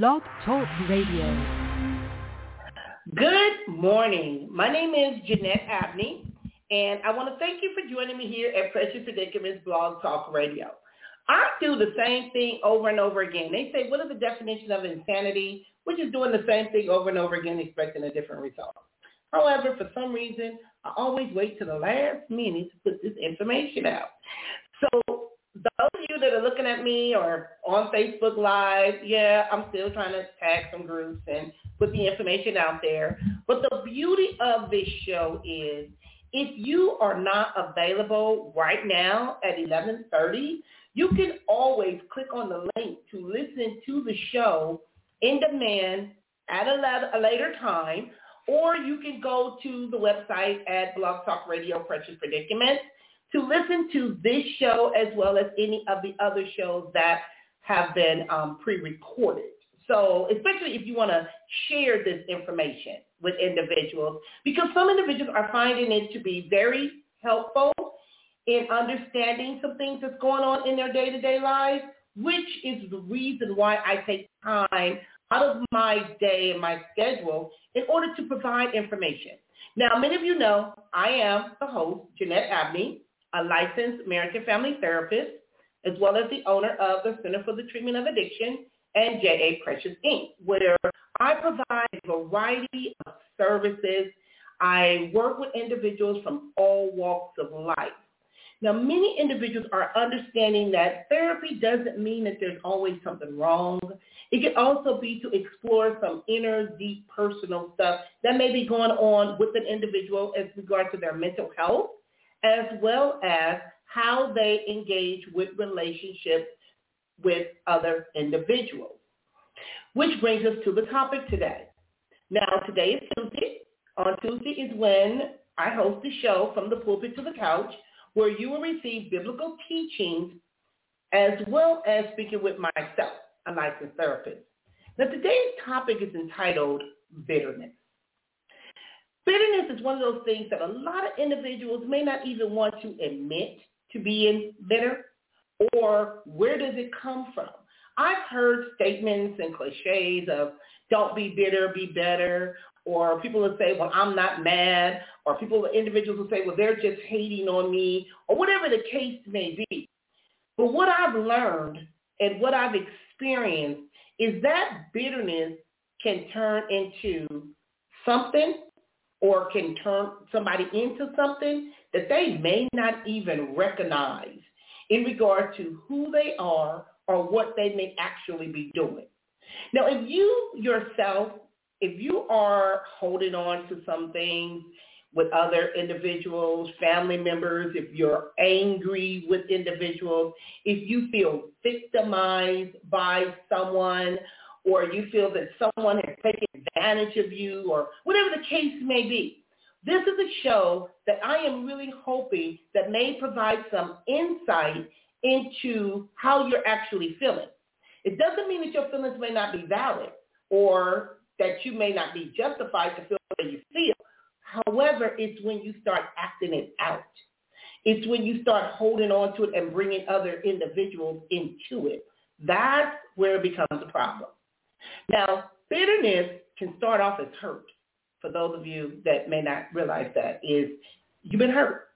Blog Talk Radio. Good morning. My name is Jeanette Abney, and I want to thank you for joining me here at Precious Predicaments Blog Talk Radio. I do the same thing over and over again. They say, what is the definition of insanity? Which is doing the same thing over and over again, expecting a different result. However, for some reason, I always wait to the last minute to put this information out. So those of you that are looking at me or on Facebook Live, yeah, I'm still trying to tag some groups and put the information out there. But the beauty of this show is if you are not available right now at 1130, you can always click on the link to listen to the show in demand at a later time, or you can go to the website at Blog Talk Radio Precious Predicaments to listen to this show as well as any of the other shows that have been um, pre-recorded. So especially if you want to share this information with individuals, because some individuals are finding it to be very helpful in understanding some things that's going on in their day-to-day lives, which is the reason why I take time out of my day and my schedule in order to provide information. Now, many of you know I am the host, Jeanette Abney, a licensed American family therapist, as well as the owner of the Center for the Treatment of Addiction and J.A. Precious Inc., where I provide a variety of services. I work with individuals from all walks of life. Now, many individuals are understanding that therapy doesn't mean that there's always something wrong. It can also be to explore some inner, deep, personal stuff that may be going on with an individual as regard to their mental health as well as how they engage with relationships with other individuals. Which brings us to the topic today. Now, today is Tuesday. On Tuesday is when I host the show from the pulpit to the couch where you will receive biblical teachings as well as speaking with myself, a licensed therapist. Now, today's topic is entitled Bitterness. Bitterness is one of those things that a lot of individuals may not even want to admit to being bitter or where does it come from? I've heard statements and cliches of don't be bitter, be better, or people will say, well, I'm not mad, or people, individuals will say, well, they're just hating on me, or whatever the case may be. But what I've learned and what I've experienced is that bitterness can turn into something or can turn somebody into something that they may not even recognize in regard to who they are or what they may actually be doing. Now, if you yourself, if you are holding on to some things with other individuals, family members, if you're angry with individuals, if you feel victimized by someone or you feel that someone has taken advantage of you or whatever the case may be. This is a show that I am really hoping that may provide some insight into how you're actually feeling. It doesn't mean that your feelings may not be valid or that you may not be justified to feel the way you feel. However, it's when you start acting it out. It's when you start holding on to it and bringing other individuals into it. That's where it becomes a problem. Now, bitterness can start off as hurt. For those of you that may not realize that is you've been hurt.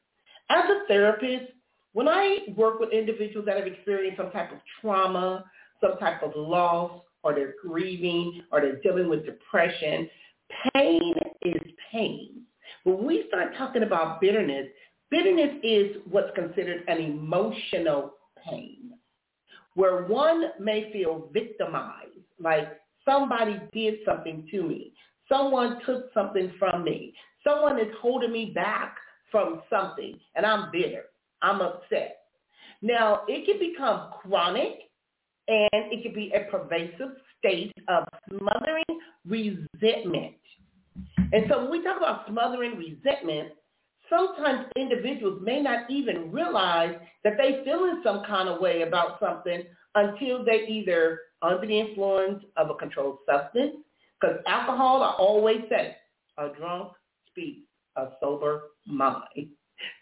As a therapist, when I work with individuals that have experienced some type of trauma, some type of loss, or they're grieving, or they're dealing with depression, pain is pain. When we start talking about bitterness, bitterness is what's considered an emotional pain, where one may feel victimized, like somebody did something to me. Someone took something from me. Someone is holding me back from something, and I'm bitter. I'm upset. Now, it can become chronic, and it can be a pervasive state of smothering resentment. And so when we talk about smothering resentment, sometimes individuals may not even realize that they feel in some kind of way about something until they either under the influence of a controlled substance, because alcohol, I always say, a drunk speaks a sober mind.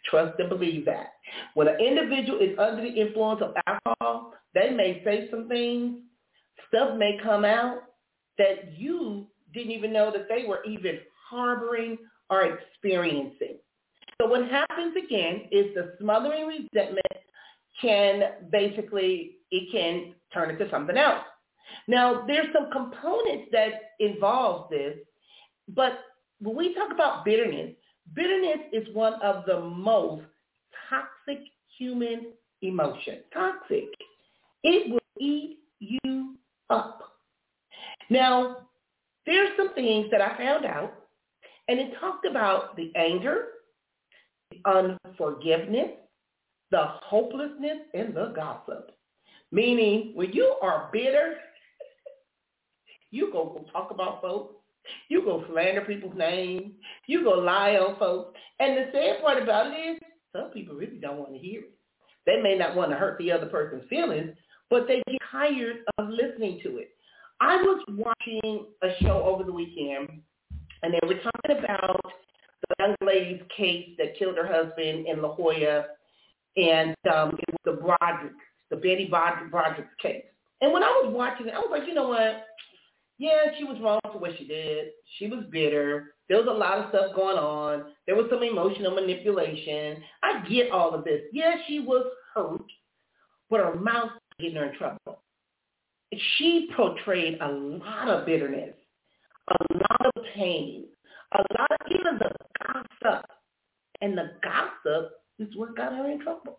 Trust and believe that. When an individual is under the influence of alcohol, they may say some things, stuff may come out that you didn't even know that they were even harboring or experiencing. So what happens again is the smothering resentment can basically, it can turn into something else. Now, there's some components that involve this, but when we talk about bitterness, bitterness is one of the most toxic human emotions. Toxic. It will eat you up. Now, there's some things that I found out, and it talked about the anger, the unforgiveness, the hopelessness, and the gossip. Meaning, when you are bitter, you go, talk about folks. You go slander people's names. You go lie on folks. And the sad part about it is some people really don't want to hear it. They may not want to hurt the other person's feelings, but they get tired of listening to it. I was watching a show over the weekend, and they were talking about the young lady's case that killed her husband in La Jolla, and um, it was the Broderick, the Betty Broderick case. And when I was watching it, I was like, you know what? yeah, she was wrong for what she did. She was bitter. There was a lot of stuff going on. There was some emotional manipulation. I get all of this. Yeah, she was hurt, but her mouth getting her in trouble. She portrayed a lot of bitterness, a lot of pain, a lot of even the gossip. And the gossip is what got her in trouble.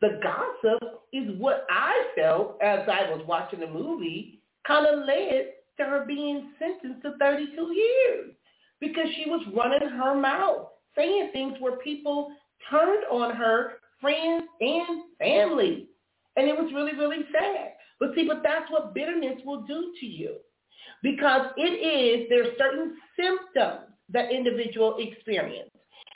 The gossip is what I felt as I was watching the movie kind of led to her being sentenced to 32 years because she was running her mouth, saying things where people turned on her, friends and family. And it was really, really sad. But see, but that's what bitterness will do to you. Because it is, there are certain symptoms that individual experience.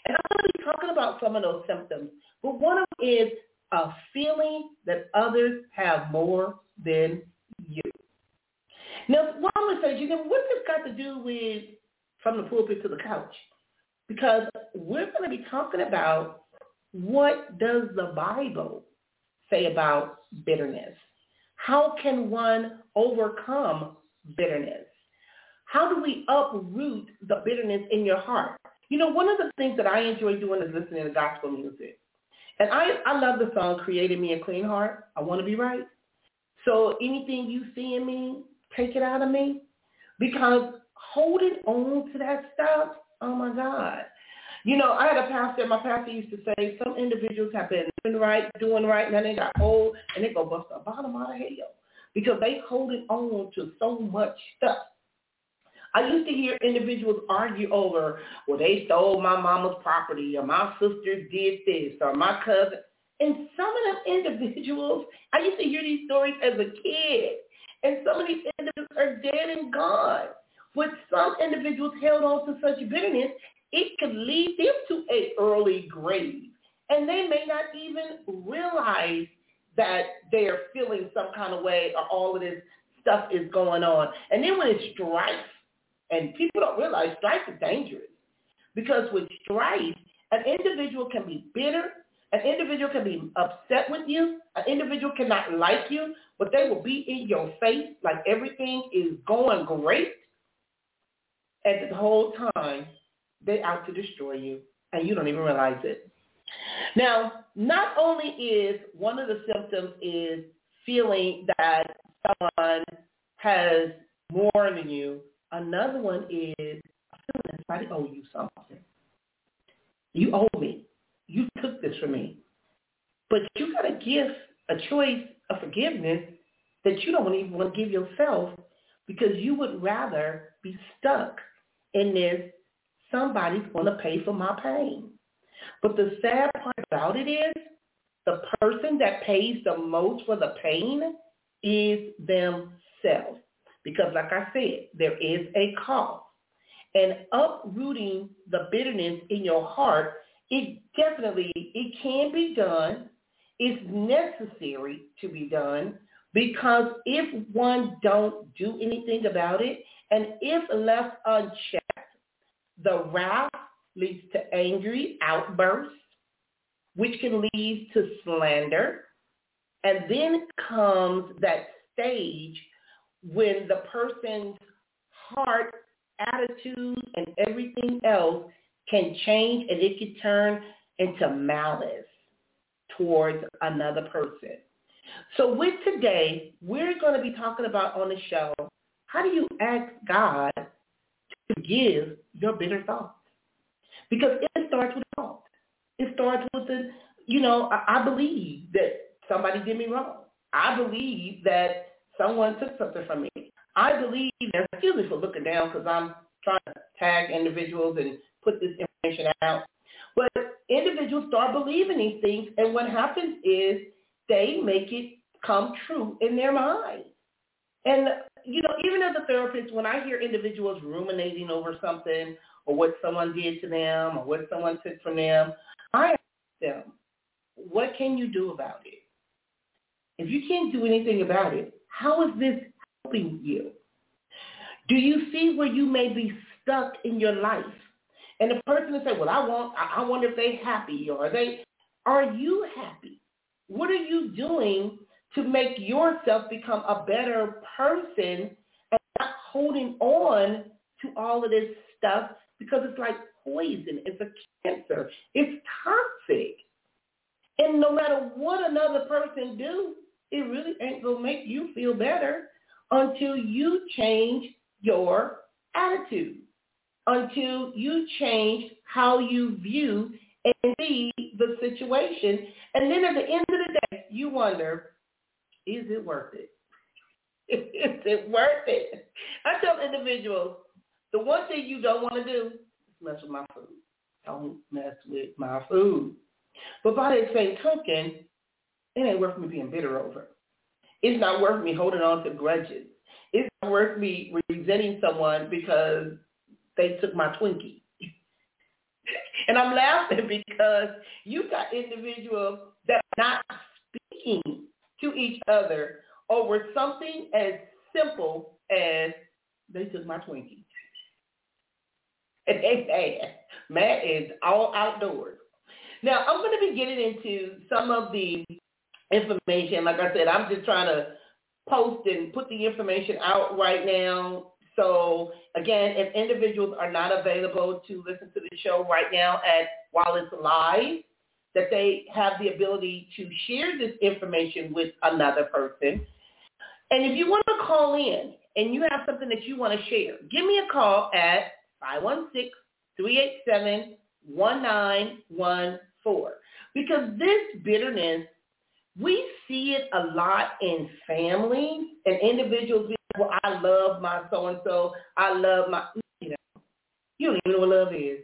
And I'm going to talking about some of those symptoms. But one of them is a feeling that others have more than you. Now, going to say, you know, what's this got to do with from the pulpit to the couch? Because we're going to be talking about what does the Bible say about bitterness? How can one overcome bitterness? How do we uproot the bitterness in your heart? You know, one of the things that I enjoy doing is listening to gospel music. And I, I love the song Create in Me a Clean Heart. I want to be right. So anything you see in me, take it out of me because holding on to that stuff, oh my God. You know, I had a pastor, my pastor used to say some individuals have been doing right, doing right, and then they got old and they go bust the bottom out of hell because they holding on to so much stuff. I used to hear individuals argue over, well, they stole my mama's property or my sisters did this or my cousin. And some of them individuals, I used to hear these stories as a kid. And some of these individuals are dead and gone. But some individuals held on to such bitterness, it could lead them to a early grave. And they may not even realize that they are feeling some kind of way or all of this stuff is going on. And then when it's strife, and people don't realize strife is dangerous. Because with strife, an individual can be bitter an individual can be upset with you. An individual cannot like you, but they will be in your face like everything is going great. And the whole time, they're out to destroy you, and you don't even realize it. Now, not only is one of the symptoms is feeling that someone has more than you, another one is feeling somebody owe you something. You owe me you took this from me. But you got a gift, a choice of forgiveness that you don't even want to give yourself because you would rather be stuck in this, somebody's going to pay for my pain. But the sad part about it is the person that pays the most for the pain is themselves. Because like I said, there is a cause. And uprooting the bitterness in your heart it definitely, it can be done. It's necessary to be done because if one don't do anything about it, and if left unchecked, the wrath leads to angry outbursts, which can lead to slander. And then comes that stage when the person's heart, attitude, and everything else can change and it can turn into malice towards another person. So with today, we're going to be talking about on the show, how do you ask God to forgive your bitter thoughts? Because it starts with thought. It starts with the, you know, I, I believe that somebody did me wrong. I believe that someone took something from me. I believe, and excuse me for looking down because I'm trying to tag individuals and put this information out. But individuals start believing these things, and what happens is they make it come true in their mind. And, you know, even as a therapist, when I hear individuals ruminating over something or what someone did to them or what someone took from them, I ask them, what can you do about it? If you can't do anything about it, how is this helping you? Do you see where you may be stuck in your life? And the person will say, well, I want, I wonder if they're happy or are they, are you happy? What are you doing to make yourself become a better person and not holding on to all of this stuff because it's like poison. It's a cancer. It's toxic. And no matter what another person do, it really ain't going to make you feel better until you change your attitude, until you change how you view and see the situation. And then at the end of the day, you wonder, is it worth it? is it worth it? I tell individuals, the one thing you don't want to do is mess with my food. Don't mess with my food. But by the same token, it ain't worth me being bitter over. It's not worth me holding on to grudges. It's not worth me resenting someone because they took my Twinkie. and I'm laughing because you got individuals that are not speaking to each other over something as simple as they took my Twinkie. And they mad. Is all outdoors. Now, I'm going to be getting into some of the information. Like I said, I'm just trying to post and put the information out right now. So again, if individuals are not available to listen to the show right now at while it's live, that they have the ability to share this information with another person. And if you want to call in and you have something that you want to share, give me a call at 516-387-1914. Because this bitterness we see it a lot in families and individuals. Well, I love my so and so. I love my. You know, you don't even know what love is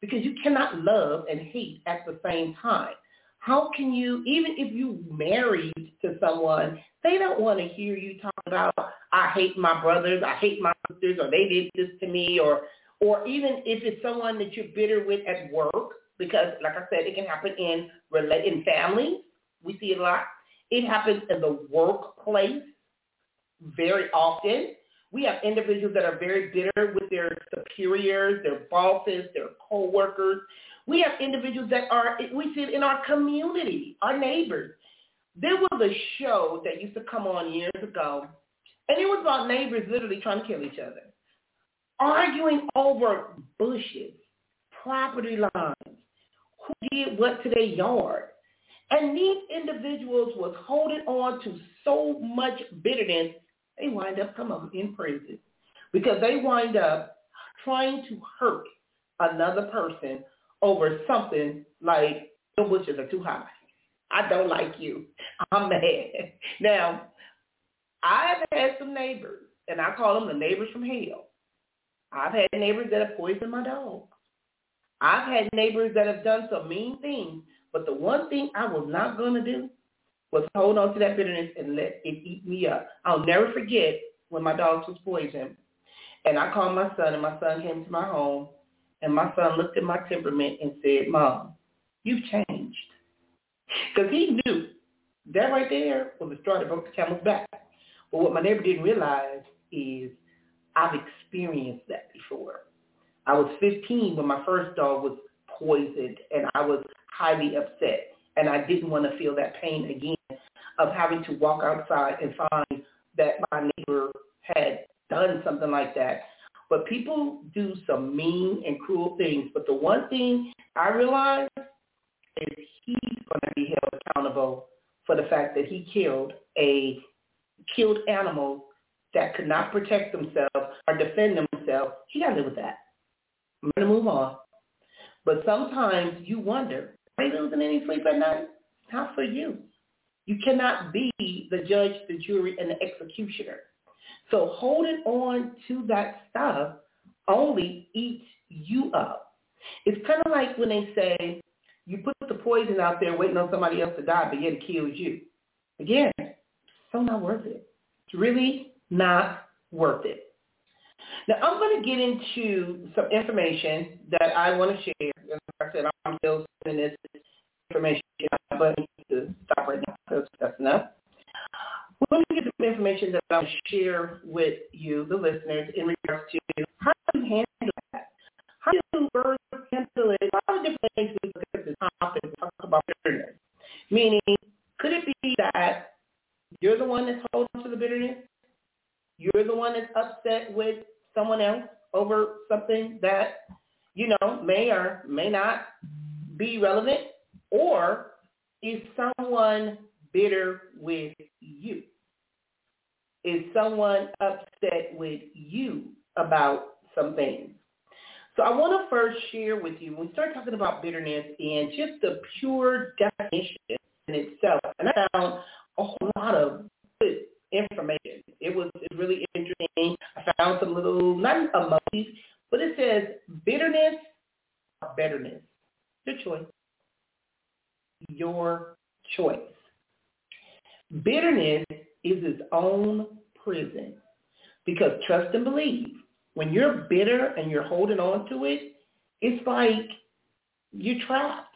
because you cannot love and hate at the same time. How can you, even if you married to someone, they don't want to hear you talk about, I hate my brothers, I hate my sisters, or they did this to me, or, or even if it's someone that you're bitter with at work, because like I said, it can happen in, in families we see it a lot. It happens in the workplace very often. We have individuals that are very bitter with their superiors, their bosses, their coworkers. We have individuals that are, we see it in our community, our neighbors. There was a show that used to come on years ago, and it was about neighbors literally trying to kill each other, arguing over bushes, property lines, who did what to their yard. And these individuals was holding on to so much bitterness, they wind up coming in prison because they wind up trying to hurt another person over something like the bushes are too high. I don't like you. I'm mad. Now, I've had some neighbors, and I call them the neighbors from hell. I've had neighbors that have poisoned my dog. I've had neighbors that have done some mean things but the one thing I was not going to do was hold on to that bitterness and let it eat me up. I'll never forget when my dog was poisoned. And I called my son, and my son came to my home, and my son looked at my temperament and said, Mom, you've changed. Because he knew that right there was the straw that broke the camel's back. But what my neighbor didn't realize is I've experienced that before. I was 15 when my first dog was poisoned, and I was highly upset. And I didn't want to feel that pain again of having to walk outside and find that my neighbor had done something like that. But people do some mean and cruel things. But the one thing I realize is he's going to be held accountable for the fact that he killed a killed animal that could not protect themselves or defend themselves. He got to live with that. I'm going to move on. But sometimes you wonder, are you losing any sleep at night? Not for you. You cannot be the judge, the jury, and the executioner. So holding on to that stuff only eats you up. It's kind of like when they say you put the poison out there waiting on somebody else to die, but yet it kills you. Again, so not worth it. It's really not worth it. Now I'm going to get into some information that I want to share. As I said, I'm still in this information, but to stop right now because that's enough. We're going to get some information that I'll share with you, the listeners, in regards to how you handle that? How do you handle it? A lot of different things we look at this topic and talk about bitterness. Meaning, could it be that you're the one that's holding to the bitterness? You're the one that's upset with someone else over something that, you know, may or may not be relevant? Or is someone bitter with you? Is someone upset with you about some things? So I want to first share with you, when we start talking about bitterness and just the pure definition in itself, and I found a whole lot of good information. It was really interesting. I found some little, not emojis, but it says bitterness bitterness. Your choice. Your choice. Bitterness is its own prison because trust and believe, when you're bitter and you're holding on to it, it's like you're trapped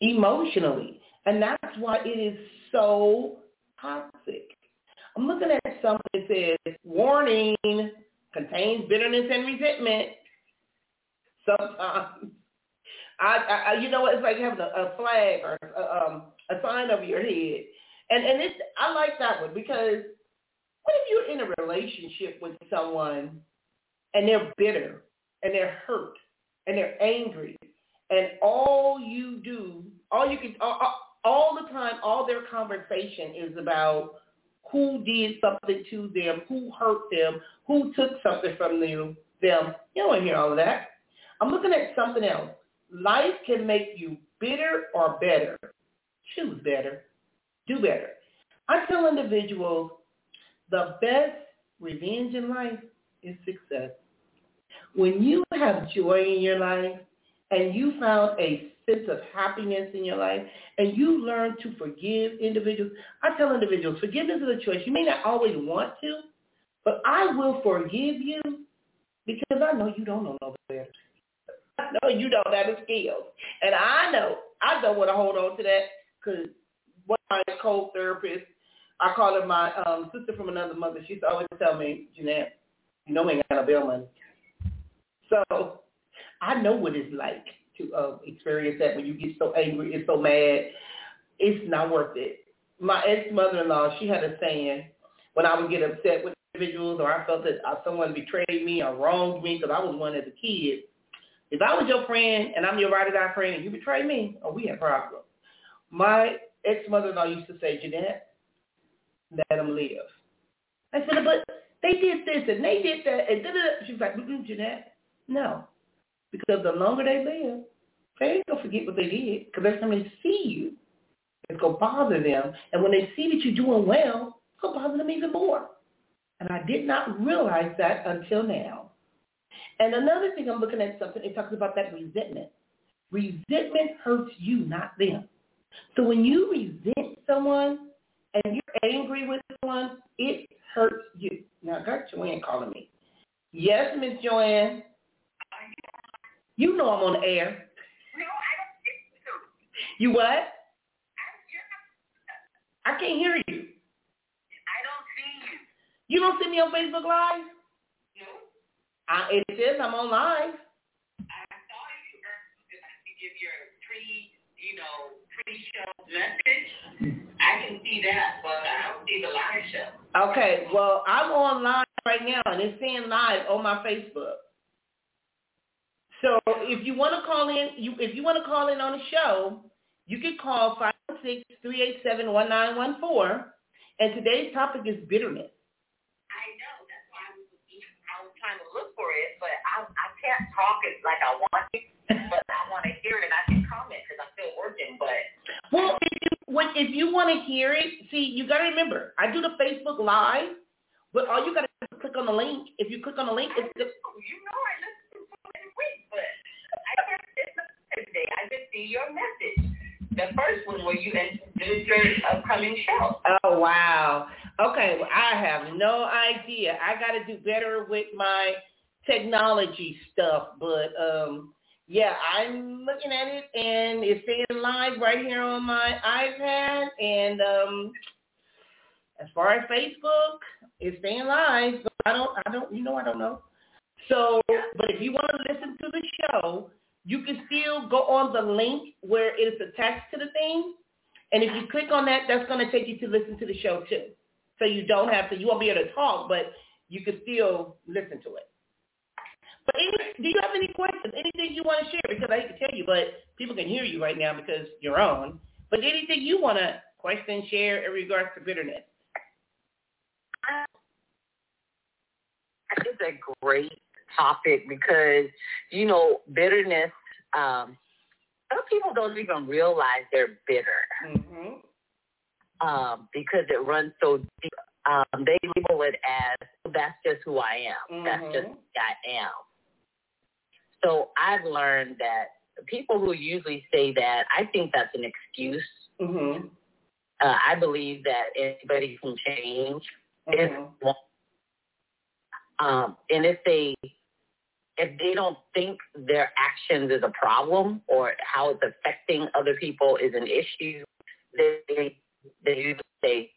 emotionally. And that's why it is so toxic. I'm looking at something that says, warning, contains bitterness and resentment. Sometimes. I, I, you know what? It's like having a, a flag or a, um, a sign over your head. And, and it's, I like that one because what if you're in a relationship with someone and they're bitter and they're hurt and they're angry and all you do, all you can, all, all the time, all their conversation is about who did something to them, who hurt them, who took something from them. Them, you don't want to hear all of that. I'm looking at something else. Life can make you bitter or better. Choose better. Do better. I tell individuals the best revenge in life is success. When you have joy in your life and you found a sense of happiness in your life and you learn to forgive individuals. I tell individuals, forgiveness is a choice. You may not always want to, but I will forgive you because I know you don't know no better. I know you don't have the skills. And I know, I don't want to hold on to that because one of my co-therapists, I call her my um, sister from another mother. She used to always tell me, Jeanette, you know we ain't got. So I know what it's like to uh, experience that when you get so angry and so mad. It's not worth it. My ex-mother-in-law, she had a saying when I would get upset with individuals or I felt that uh, someone betrayed me or wronged me because I was one as a kid. If I was your friend and I'm your ride or die friend and you betray me, oh, we have problems. My ex-mother-in-law used to say, Jeanette, let them live. I said, but they did this and they did that. And da-da-da. she was like, mm Jeanette, no. Because the longer they live, they ain't going to forget what they did. Because every time they see you, it's going to bother them. And when they see that you're doing well, it's going to bother them even more. And I did not realize that until now. And another thing, I'm looking at something, it talks about that resentment. Resentment hurts you, not them. So when you resent someone and you're angry with someone, it hurts you. Now, I got Joanne calling me. Yes, Miss Joanne. You know I'm on the air. No, I don't. You what? I I can't hear you. I don't see you. You don't see me on Facebook Live? I, it says I'm on live. I saw you earlier. Could give your pre, you know, pre-show message. I can see that, but I don't see the live show. Okay, well, I'm on live right now, and it's saying live on my Facebook. So if you want to call in, you if you want to call in on the show, you can call 516-387-1914. And today's topic is bitterness. I know. That's why I was, I was trying to look for it, but I, I can't talk it like I want to, but I want to hear it and I can comment because I'm still working, but. Well, if you, when, if you want to hear it, see, you got to remember, I do the Facebook Live, but all you got to do is click on the link. If you click on the link, it's the, You know I listen to so many weeks, but I just it's today. I just see your message. The first one where you introduced your upcoming show. Oh wow. Okay, well, I have no idea. I got to do better with my technology stuff, but um yeah, I'm looking at it and it's saying live right here on my iPad and um as far as Facebook, it's saying live, but I don't I don't you know I don't know. So, but if you want to listen to the show, you can still go on the link where it is attached to the thing and if you click on that, that's going to take you to listen to the show too. So you don't have to, you won't be able to talk, but you can still listen to it. But any, do you have any questions? Anything you want to share? Because I hate to tell you, but people can hear you right now because you're on. But anything you want to question, share in regards to bitterness? It's a great topic because, you know, bitterness, um, some people don't even realize they're bitter. Mm-hmm. um, because it runs so deep. Um, they label it as that's just who I am. That's just Mhm. who I am. So I've learned that people who usually say that, I think that's an excuse. Mm-hmm. Uh, I believe that anybody can change Mm-hmm. um, and if they if they don't think their actions is a problem or how it's affecting other people is an issue, they they, say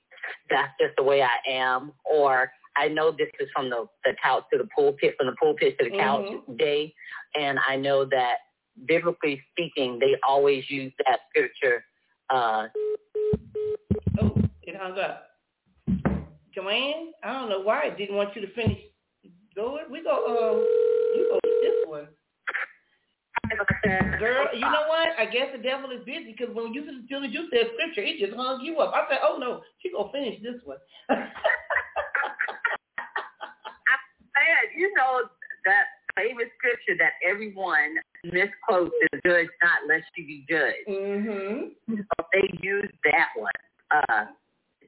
that's just the way I am, or I know this is from the the couch to the pulpit, from the pulpit to the couch Mhm. day, and I know that biblically speaking, they always use that scripture. Uh, Oh, it hung up. Joanne, I don't know why it didn't want you to finish. Go, we go. Uh, you go with this one. Girl, you know what? I guess the devil is busy because when you as soon as you said scripture, it just hung you up. I said, oh no, she gonna finish this one. man, you know that famous scripture that everyone misquotes is judge not lest you be judged. Mm-hmm. So they use that one uh,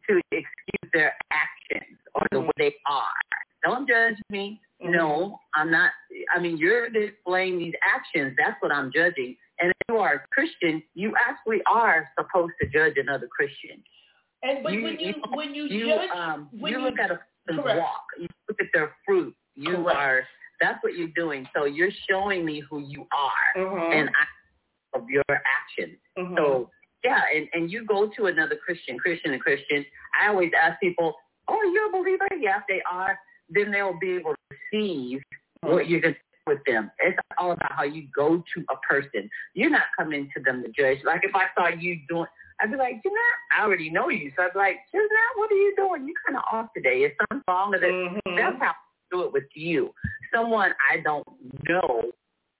to excuse their actions or the Mhm. way they are. Don't judge me. No, I'm not. I mean, you're displaying these actions. That's what I'm judging. And if you are a Christian, you actually are supposed to judge another Christian. And but You- when you you- when you, You judge, um, when you you- look at a person's walk. You look at their fruit. You Correct. are. That's what you're doing. So you're showing me who you are Mhm. and I, of your actions. Mhm. So yeah, and and you go to another Christian, Christian and Christian. I always ask people, "Oh, you're a believer?" Yes, they are. Then they'll be able to receive what you're going to with them. It's all about how you go to a person. You're not coming to them to judge. Like if I saw you doing, I'd be like, Jeanette, I already know you, so I'd be like, Jeanette, what are you doing? You're kind of off today. Is something wrong with it? Mhm. That's how I do it with you. Someone I don't know,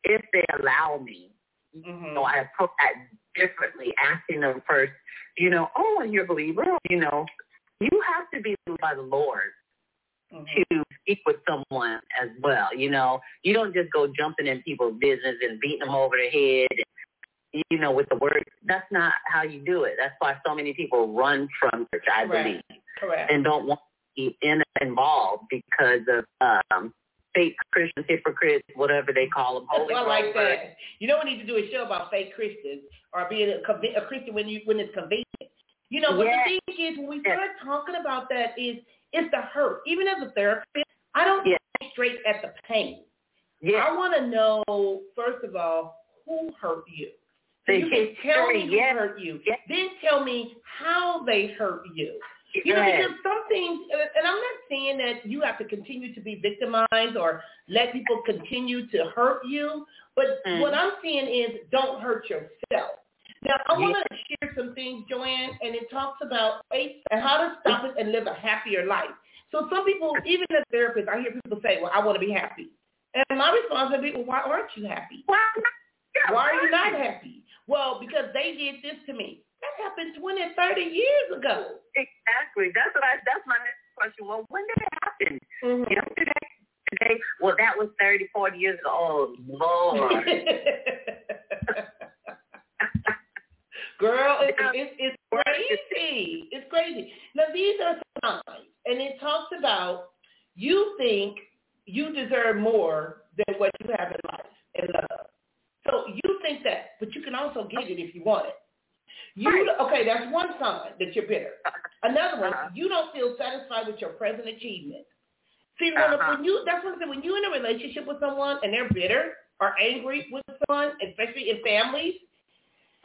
if they allow me, Mhm. so I approach that differently, asking them first, you know, oh, you're a believer, you know, you have to be by the Lord Mhm. to speak with someone as well. You know, you don't just go jumping in people's business and beating them over the head, and, you know, with the word. That's not how you do it. That's why so many people run from church, I Correct. believe, Correct. and don't want to be in involved because of um, fake Christian hypocrites, whatever they call them. Holy I like that. You know, we need to do a show about fake Christians or being a, a Christian when you when it's convenient. You know, but Yes. the thing is, when we Yes. start talking about that, is it's the hurt. Even as a therapist, I don't Yes. go straight at the pain. Yeah. I want to know first of all who hurt you. So you can tell me who yes. hurt you. Yes. Then tell me how they hurt you. You know, because some things, and I'm not saying that you have to continue to be victimized or let people continue to hurt you, but Mm. what I'm saying is don't hurt yourself. Now, I want to share some things, Joanne, and it talks about faith and how to stop it and live a happier life. So some people, even as therapists, I hear people say, well, I want to be happy. And my response would be, well, why aren't you happy? Why, why are you not happy? Well, because they did this to me. That happened 20, 30 years ago. Exactly. That's what I. That's my next question. Well, when did it happen? Mm-hmm. Yesterday, today. Well, that was 30, 40 years ago. Oh Lord. Girl, it, it, it's crazy. It's crazy. Now these are signs, and it talks about you think you deserve more than what you have in life and love. So you think that, but you can also get it if you want it. You Right. okay? That's one sign that you're bitter. Another one, Uh-huh. you don't feel satisfied with your present achievement. See, when, Uh-huh. when you that's one thing. When you're in a relationship with someone and they're bitter or angry with someone, especially in families,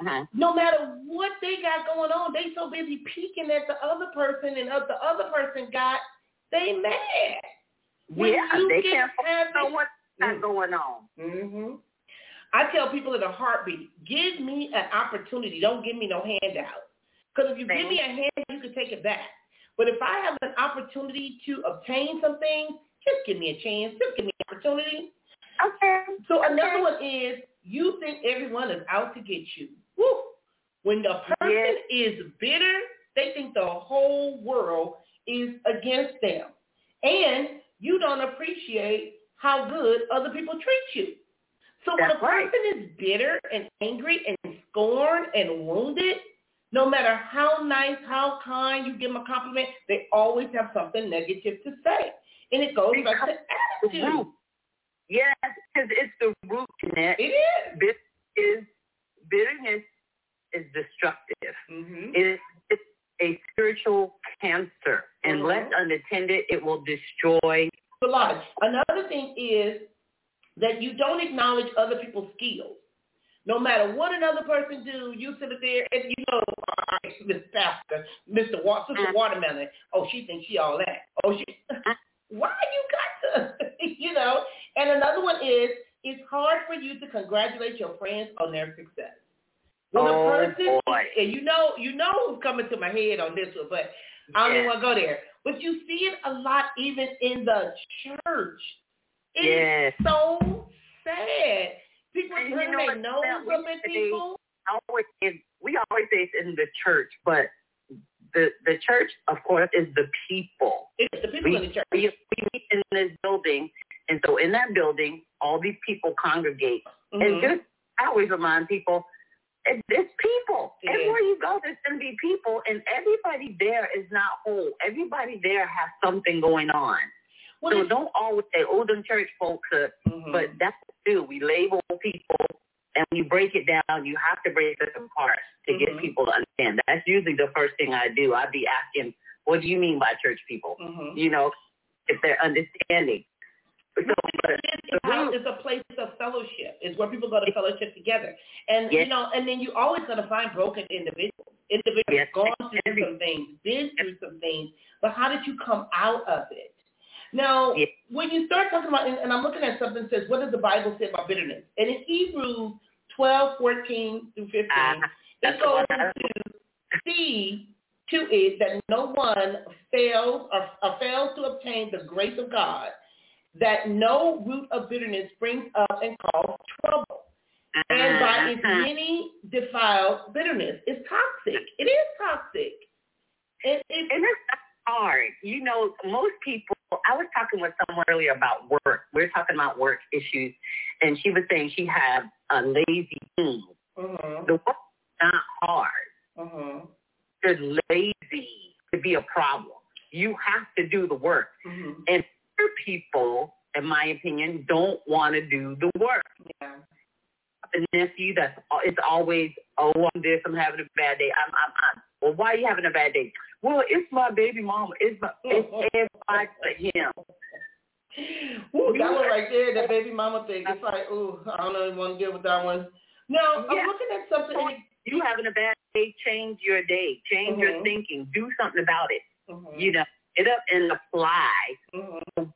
Uh-huh. no matter what they got going on, they so busy peeking at the other person and of the other person got they mad. When yeah, you they can't happy- know what's Mm. going on. hmm I tell people in a heartbeat, give me an opportunity. Don't give me no handout. Because if you give me a handout, you can take it back. But if I have an opportunity to obtain something, just give me a chance. Just give me an opportunity. Okay. So another one is you think everyone is out to get you. Woo. When the person Yes. is bitter, they think the whole world is against them. And you don't appreciate how good other people treat you. So when That's a right. person is bitter and angry and scorned and wounded, no matter how nice, how kind you give them a compliment, they always have something negative to say. And it goes back to The attitude. root. Yes, because it's the root, Jeanette. It is. Bit is bitterness is destructive. Mm-hmm. It is it's a spiritual cancer, and Mhm. left unattended, it will destroy. a lot. Another thing is that you don't acknowledge other people's skills. No matter what another person do, you sit there and you know, all right, Miss Pastor, Mr. Wa- Sister Mm. Watermelon. Oh, she thinks she all that. Oh, she. Why you got to, you know? And another one is it's hard for you to congratulate your friends on their success. When Oh, a person, boy. and you know, you know who's coming to my head on this one, but I don't even want to go there. But you see it a lot even in the church. It is Yes. so sad. People And turn know their nose we up at people. I always say, we always say it's in the church, but the the church, of course, is the people. It's the people We, in the church. we, we meet in this building, and so in that building, all these people congregate. And Mhm. just, I always remind people, it, it's people. Yeah. Everywhere you go, there's going to be people, and everybody there is not whole. Everybody there has something going on. Well, so don't always say, oh, them church folks are, Mhm. but that's what we do. We label people, and when you break it down, you have to break it apart to Mhm. get people to understand. That's usually the first thing I do. I'd be asking, what do you mean by church people? Mhm. You know, if they're understanding. So, but It's, it's, how, it's a place of fellowship. It's where people go to fellowship together. And you know, and then you're always gonna find broken individuals. Individuals Yes. gone through Every- some things, been through some things, but how did you come out of it? Now, Yes. when you start talking about, and, and I'm looking at something that says, what does the Bible say about bitterness? And in Hebrews 12, 14 through 15, uh, it goes into see to it that no one fails or, or fails to obtain the grace of God, that no root of bitterness springs up and causes trouble. And by its Uh-huh. many defiled bitterness, it's toxic. It is toxic. It, it, And it's hard. You know, most people, I was talking with someone earlier about work. We are talking about work issues, and she was saying she had a lazy team. mhm, The work is not hard. mhm, It's lazy to be a problem. You have to do the work. mhm. And other people, in my opinion, don't want to do the work. Yeah. The nephew that's it's always, oh, I'm this, I'm having a bad day. I'm, I'm, I'm. Well, why are you having a bad day? Well, it's my baby mama. It's my, it's everybody but him. Ooh, that one right there, that baby mama thing. It's like, ooh, I don't even want to deal with that one. Now, I'm Yeah. looking at something. You having a bad day? Change your day. Change your Mhm. thinking. Do something about it. Mhm, You know, get up and apply mhm.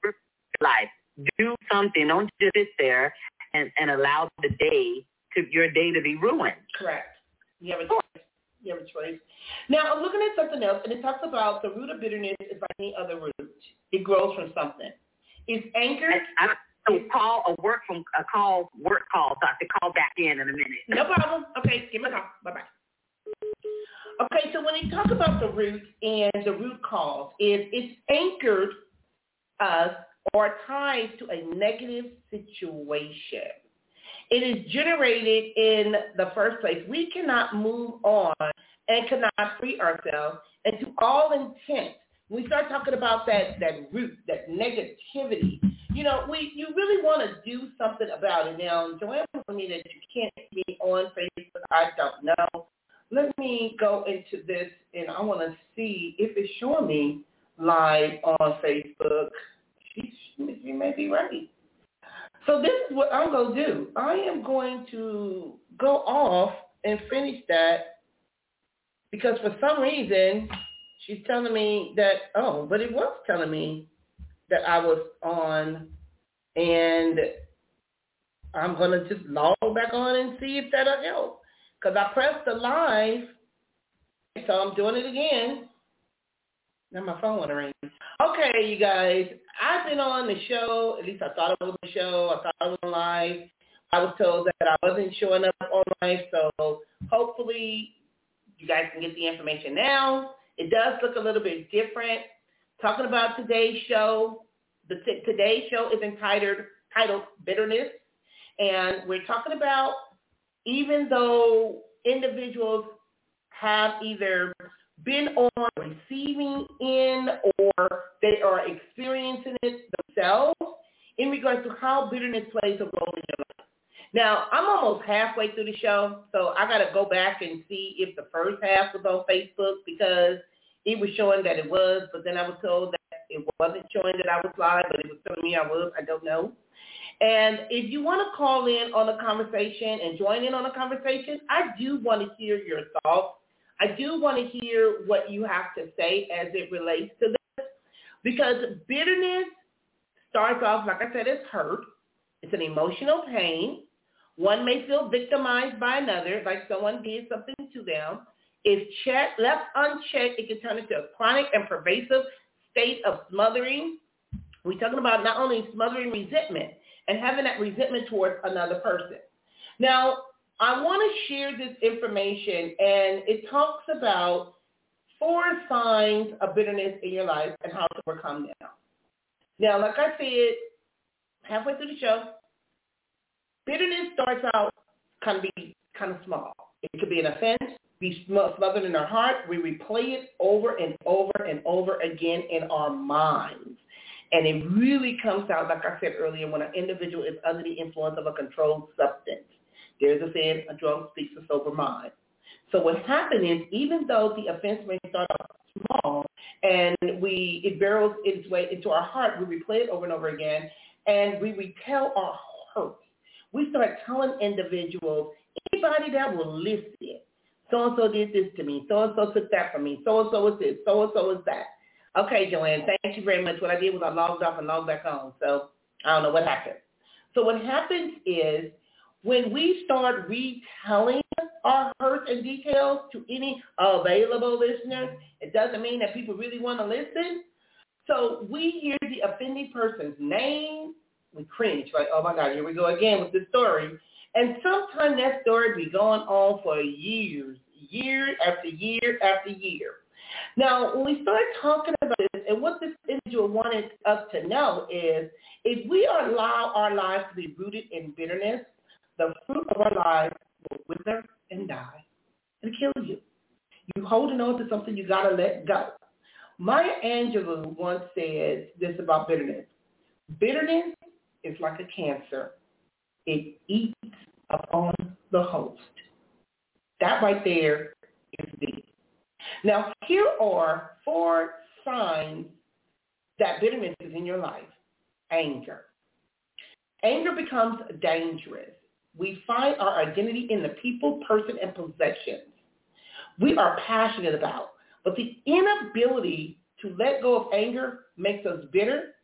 life. Do something. Don't just sit there and, and allow the day to your day to be ruined. Correct. You have a choice. You have a choice. Now, I'm looking at something else, and it talks about the root of bitterness is like any other root. It grows from something. It's anchored. I, I, call a work from a call work call, so I have to call back in in a minute. No problem. Okay, give me a call. Bye bye. Okay, so when you talk about the root and the root cause, is it's anchored us or tied to a negative situation. It is generated in the first place. We cannot move on and cannot free ourselves. And to all intent, we start talking about that, that root, that negativity, you know, we you really want to do something about it. Now, Joanne told me that you can't be on Facebook. I don't know. Let me go into this, and I want to see if it's showing me live on Facebook. She, she may be right. So this is what I'm going to do. I am going to go off and finish that because for some reason she's telling me that, oh, but it was telling me that I was on and I'm going to just log back on and see if that'll help. Because I pressed the live, so I'm doing it again. Now my phone want to ring. Okay, you guys, I've been on the show. At least I thought it was a show. I thought it was live. I was told that I wasn't showing up on live, so hopefully you guys can get the information now. It does look a little bit different. Talking about today's show, the t- today's show is entitled titled Bitterness, and we're talking about even though individuals have either been on receiving end or they are experiencing it themselves in regards to how bitterness plays a role in your life. Now, I'm almost halfway through the show, so I got to go back and see if the first half was on Facebook because it was showing that it was, but then I was told that it wasn't showing that I was live, but it was telling me I was. I don't know. And if you want to call in on a conversation and join in on a conversation, I do want to hear your thoughts I do want to hear what you have to say as it relates to this because bitterness starts off, like I said, as hurt. It's an emotional pain. One may feel victimized by another, like someone did something to them. If checked, left unchecked, it can turn into a chronic and pervasive state of smothering. We're talking about not only smothering resentment and having that resentment towards another person. Now, I want to share this information, and it talks about four signs of bitterness in your life and how to overcome them. Now, like I said, halfway through the show, bitterness starts out kind of be kind of small. It could be an offense, be smothered in our heart. We replay it over and over and over again in our minds. And it really comes out, like I said earlier, when an individual is under the influence of a controlled substance. There's a saying, a drunk speaks a sober mind. So what happened is, even though the offense may start off small, and we it barrels its way into our heart, we replay it over and over again, and we retell our hurt. We start telling individuals, anybody that will listen, so-and-so did this to me, so-and-so took that from me, so-and-so is this, so-and-so is that. Okay, Joanne, thank you very much. What I did was I logged off and logged back on, so I don't know what happened. So what happens is when we start retelling our hurts and details to any available listeners, it doesn't mean that people really want to listen. So we hear the offending person's name, we cringe, like, oh my God, here we go again with the story. And sometimes that story be going on for years, year after year after year. Now, when we start talking about this, and what this individual wanted us to know is, if we allow our lives to be rooted in bitterness, fruit of our lives will wither and die and kill you. You holding on to something you got to let go. Maya Angelou once said this about bitterness. Bitterness is like a cancer. It eats upon the host. That right there is deep. Now, here are four signs that bitterness is in your life. Anger. Anger becomes dangerous. We find our identity in the people, person, and possessions we are passionate about. But the inability to let go of anger makes us bitter,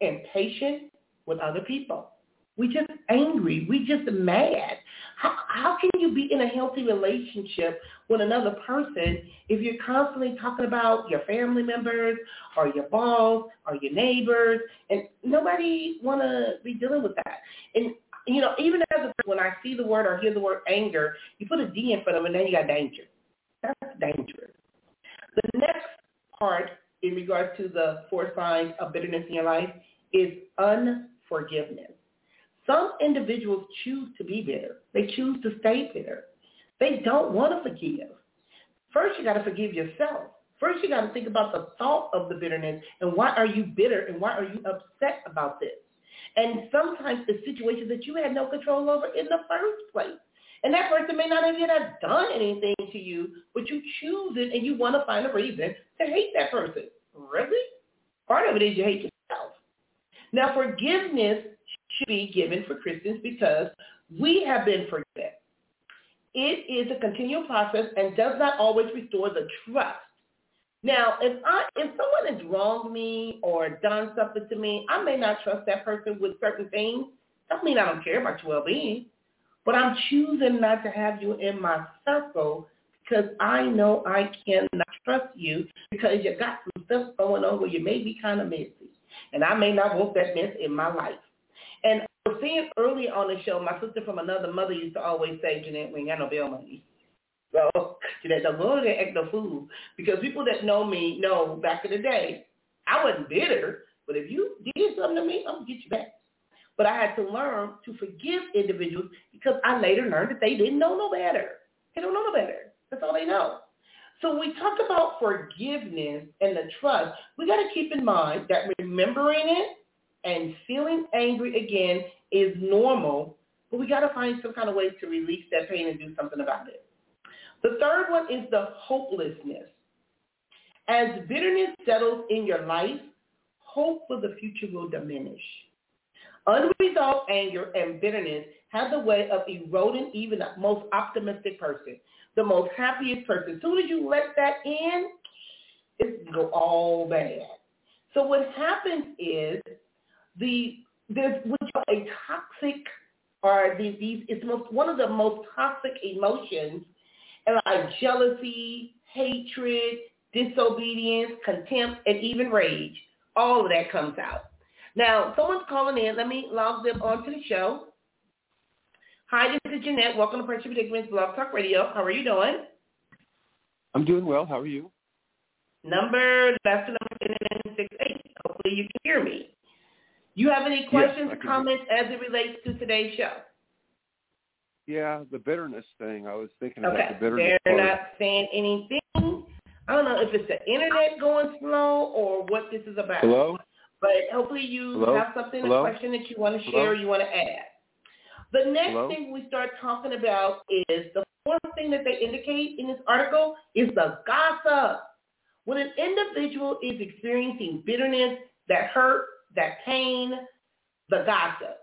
and impatient with other people. We just angry. We just mad. How, how can you be in a healthy relationship with another person if you're constantly talking about your family members or your boss or your neighbors and nobody want to be dealing with that. And, you know, even as a, when I see the word or hear the word anger, you put a D in front of it and then you got danger. That's dangerous. The next part in regards to the four signs of bitterness in your life is unforgiveness. Some individuals choose to be bitter. They choose to stay bitter. They don't want to forgive. First, you got to forgive yourself. First, you got to think about the thought of the bitterness and why are you bitter and why are you upset about this? And sometimes it's situations that you had no control over in the first place. And that person may not even have done anything to you, but you choose it and you want to find a reason to hate that person. Really? Part of it is you hate yourself. Now, forgiveness should be given for Christians because we have been forgiven. It is a continual process and does not always restore the trust. Now, if I if someone has wronged me or done something to me, I may not trust that person with certain things. Doesn't mean I don't care about your well-being, but I'm choosing not to have you in my circle because I know I cannot trust you because you got some stuff going on where you may be kind of messy, and I may not want that mess in my life. And I was saying earlier on the show, my sister from another mother used to always say, Jeanette, we ain't got no bail money. So, Jeanette, don't go there act no fool. Because people that know me know back in the day, I wasn't bitter, but if you did something to me, I'm going to get you back. But I had to learn to forgive individuals because I later learned that they didn't know no better. They don't know no better. That's all they know. So when we talk about forgiveness and the trust, we got to keep in mind that remembering it and feeling angry again is normal, but we got to find some kind of way to release that pain and do something about it. The third one is the hopelessness. As bitterness settles in your life, hope for the future will diminish. Unresolved anger and bitterness have the way of eroding even the most optimistic person, the most happiest person. As soon as you let that in, it go all bad. So what happens is the there's a toxic or these, these it's most one of the most toxic emotions like jealousy, hatred, disobedience, contempt, and even rage. All of that comes out. Now, someone's calling in. Let me log them onto the show. Hi, this is Jeanette. Welcome to Pressure Predicaments Blog Talk Radio. How are you doing? I'm doing well. How are you? Number, that's the number 968. Hopefully you can hear me. You have any questions, yes, comments as it relates to today's show? Yeah, the bitterness thing. I was thinking okay. about the bitterness. They're part. not saying anything. I don't know if it's the internet going slow or what this is about. Hello? But hopefully you Hello? have something, Hello? a question that you want to share or you want to add. The next Hello? thing we start talking about is the fourth thing that they indicate in this article is the gossip. When an individual is experiencing bitterness, that hurt, that pain, the gossip,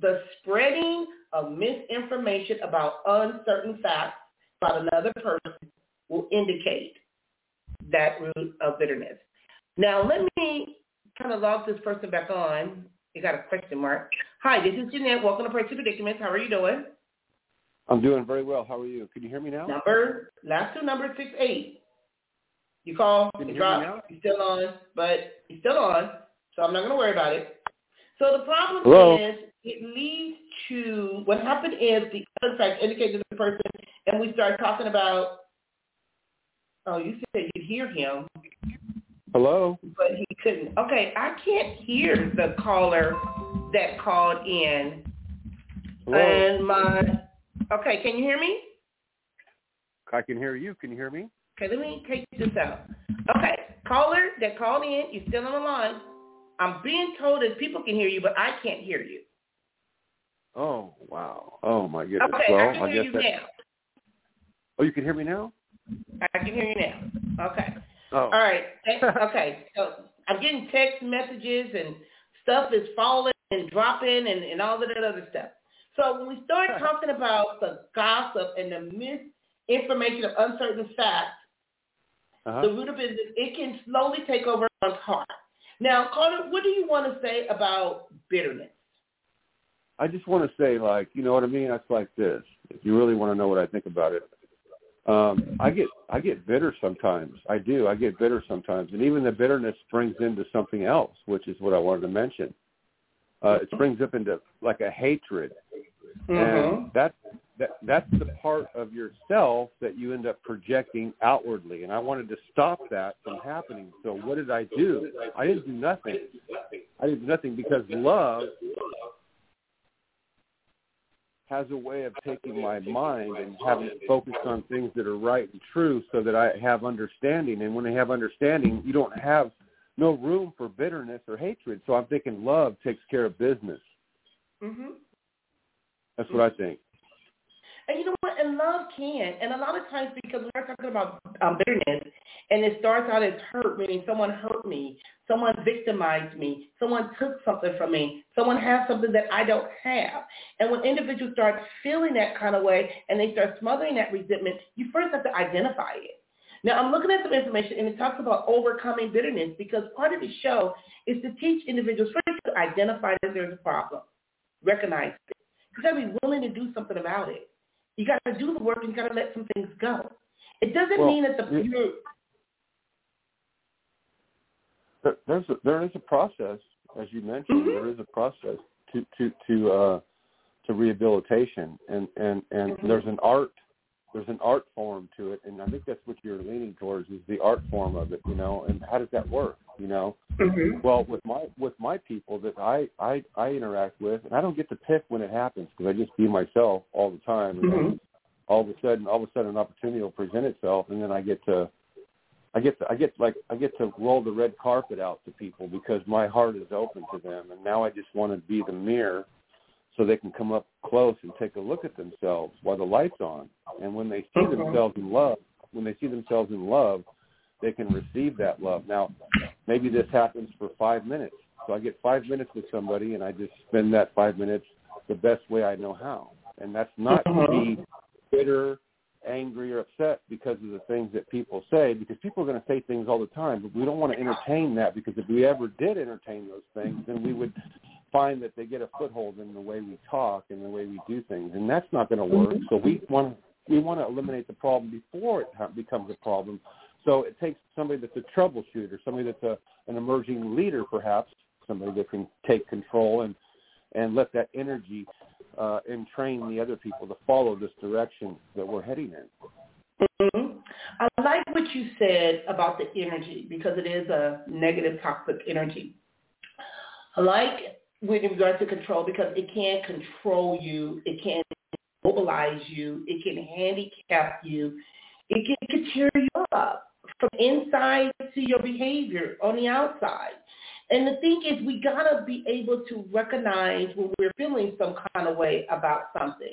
the spreading of misinformation about uncertain facts about another person will indicate that root of bitterness. Now, let me kind of log this person back on. You got a question mark. Hi, this is Jeanette. Welcome to Pressure Predicaments. How are you doing? I'm doing very well. How are you? Can you hear me now? Number, last two numbers, six eight. You call, Can you you drop, you're still on, but you're still on, so I'm not going to worry about it. So the problem Hello? is it leads to, what happened is the other fact indicated to the person, and we start talking about, oh, you said you'd hear him, Hello? but he couldn't. Okay, I can't hear the caller that called in. Hello? And my, okay, can you hear me? I can hear you. Can you hear me? Okay, let me take this out. Okay, caller that called in, you're still on the line. I'm being told that people can hear you, but I can't hear you. Oh, wow. Oh, my goodness. Okay, well, I can hear guess you that... now. Oh, you can hear me now? I can hear you now. Okay. Oh. All right. Okay. So I'm getting text messages and stuff is falling and dropping and, and all of that other stuff. So when we start talking about the gossip and the misinformation of uncertain facts, Uh-huh. the root of it is it can slowly take over one's heart. Now, Carter, what do you want to say about bitterness? I just want to say, like, you know what I mean? That's like this. If you really want to know what I think about it, um, I get I get bitter sometimes. I do. I get bitter sometimes, and even the bitterness springs into something else, which is what I wanted to mention. Uh, it springs up into like a hatred, Mm-hmm. and that that that's the part of yourself that you end up projecting outwardly. And I wanted to stop that from happening. So what did I do? I didn't do nothing. I did nothing because love has a way of taking my mind and having it focused on things that are right and true so that I have understanding. And when I have understanding, you don't have no room for bitterness or hatred. So I'm thinking love takes care of business. Mhm. That's what I think. And you know? And love can. And a lot of times because we're talking about um, bitterness, and it starts out as hurt, meaning someone hurt me, someone victimized me, someone took something from me, someone has something that I don't have. And when individuals start feeling that kind of way and they start smothering that resentment, you first have to identify it. Now, I'm looking at some information, and it talks about overcoming bitterness because part of the show is to teach individuals first to identify that there's a problem, recognize it. Got to be willing to do something about it. You got to do the work and you got to let some things go. It doesn't Well, mean that the you- There- There's a, there is a process, as you mentioned. Mhm. There is a process to to to uh, to rehabilitation, and and and Mhm. there's an art there's an art form to it, and I think that's what you're leaning towards is the art form of it, you know. And how does that work, you know? Mhm. Well, with my with my people that I I I interact with, and I don't get to pick when it happens because I just be myself all the time. And Mhm. all of a sudden, all of a sudden, an opportunity will present itself, and then I get to I get to, I get like I get to roll the red carpet out to people because my heart is open to them, and now I just want to be the mirror so they can come up close and take a look at themselves while the light's on. And when they see Mhm. themselves in love, when they see themselves in love, they can receive that love. Now, maybe this happens for five minutes. So I get five minutes with somebody and I just spend that five minutes the best way I know how. And that's not to be bitter, angry, or upset because of the things that people say, because people are going to say things all the time, but we don't want to entertain that because if we ever did entertain those things, then we would find that they get a foothold in the way we talk and the way we do things, and that's not going to work. So we want we want to eliminate the problem before it becomes a problem. So it takes somebody that's a troubleshooter, somebody that's a, an emerging leader, perhaps somebody that can take control and and let that energy uh, entrain the other people to follow this direction that we're heading in. Mhm. I like what you said about the energy because it is a negative toxic energy. I like with regard to control because it can control you, it can mobilize you, it can handicap you, it can, it can tear you up from inside to your behavior on the outside. And the thing is, we gotta be able to recognize when we're feeling some kind of way about something.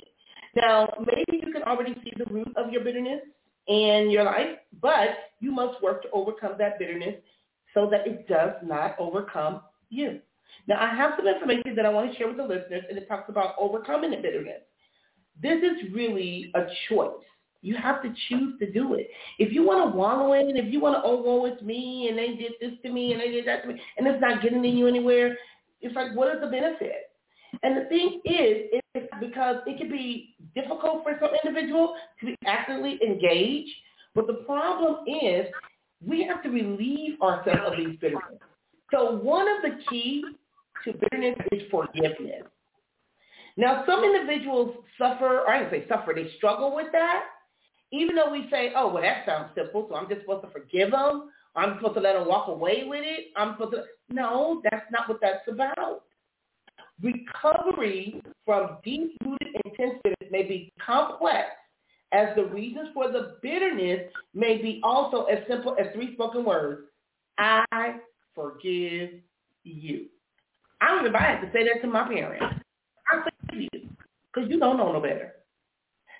Now, maybe you can already see the root of your bitterness in your life, but you must work to overcome that bitterness so that it does not overcome you. Now, I have some information that I want to share with the listeners, and it talks about overcoming the bitterness. This is really a choice. You have to choose to do it. If you want to wallow in it, if you want to, oh, woe, it's me, and they did this to me, and they did that to me, and it's not getting in you anywhere, it's like, what is the benefit? And the thing is, it's because it can be difficult for some individual to be actively engaged, but the problem is we have to relieve ourselves of these bitterness. So one of the keys to bitterness is forgiveness. Now, some individuals suffer, or I didn't say suffer, they struggle with that. Even though we say, oh, well, that sounds simple, so I'm just supposed to forgive them. I'm supposed to let them walk away with it. I'm supposed to, no, that's not what that's about. Recovery from deep-rooted intense may be complex as the reasons for the bitterness may be also as simple as three spoken words. I forgive you. I don't even I have to say that to my parents. I forgive you because you don't know no better.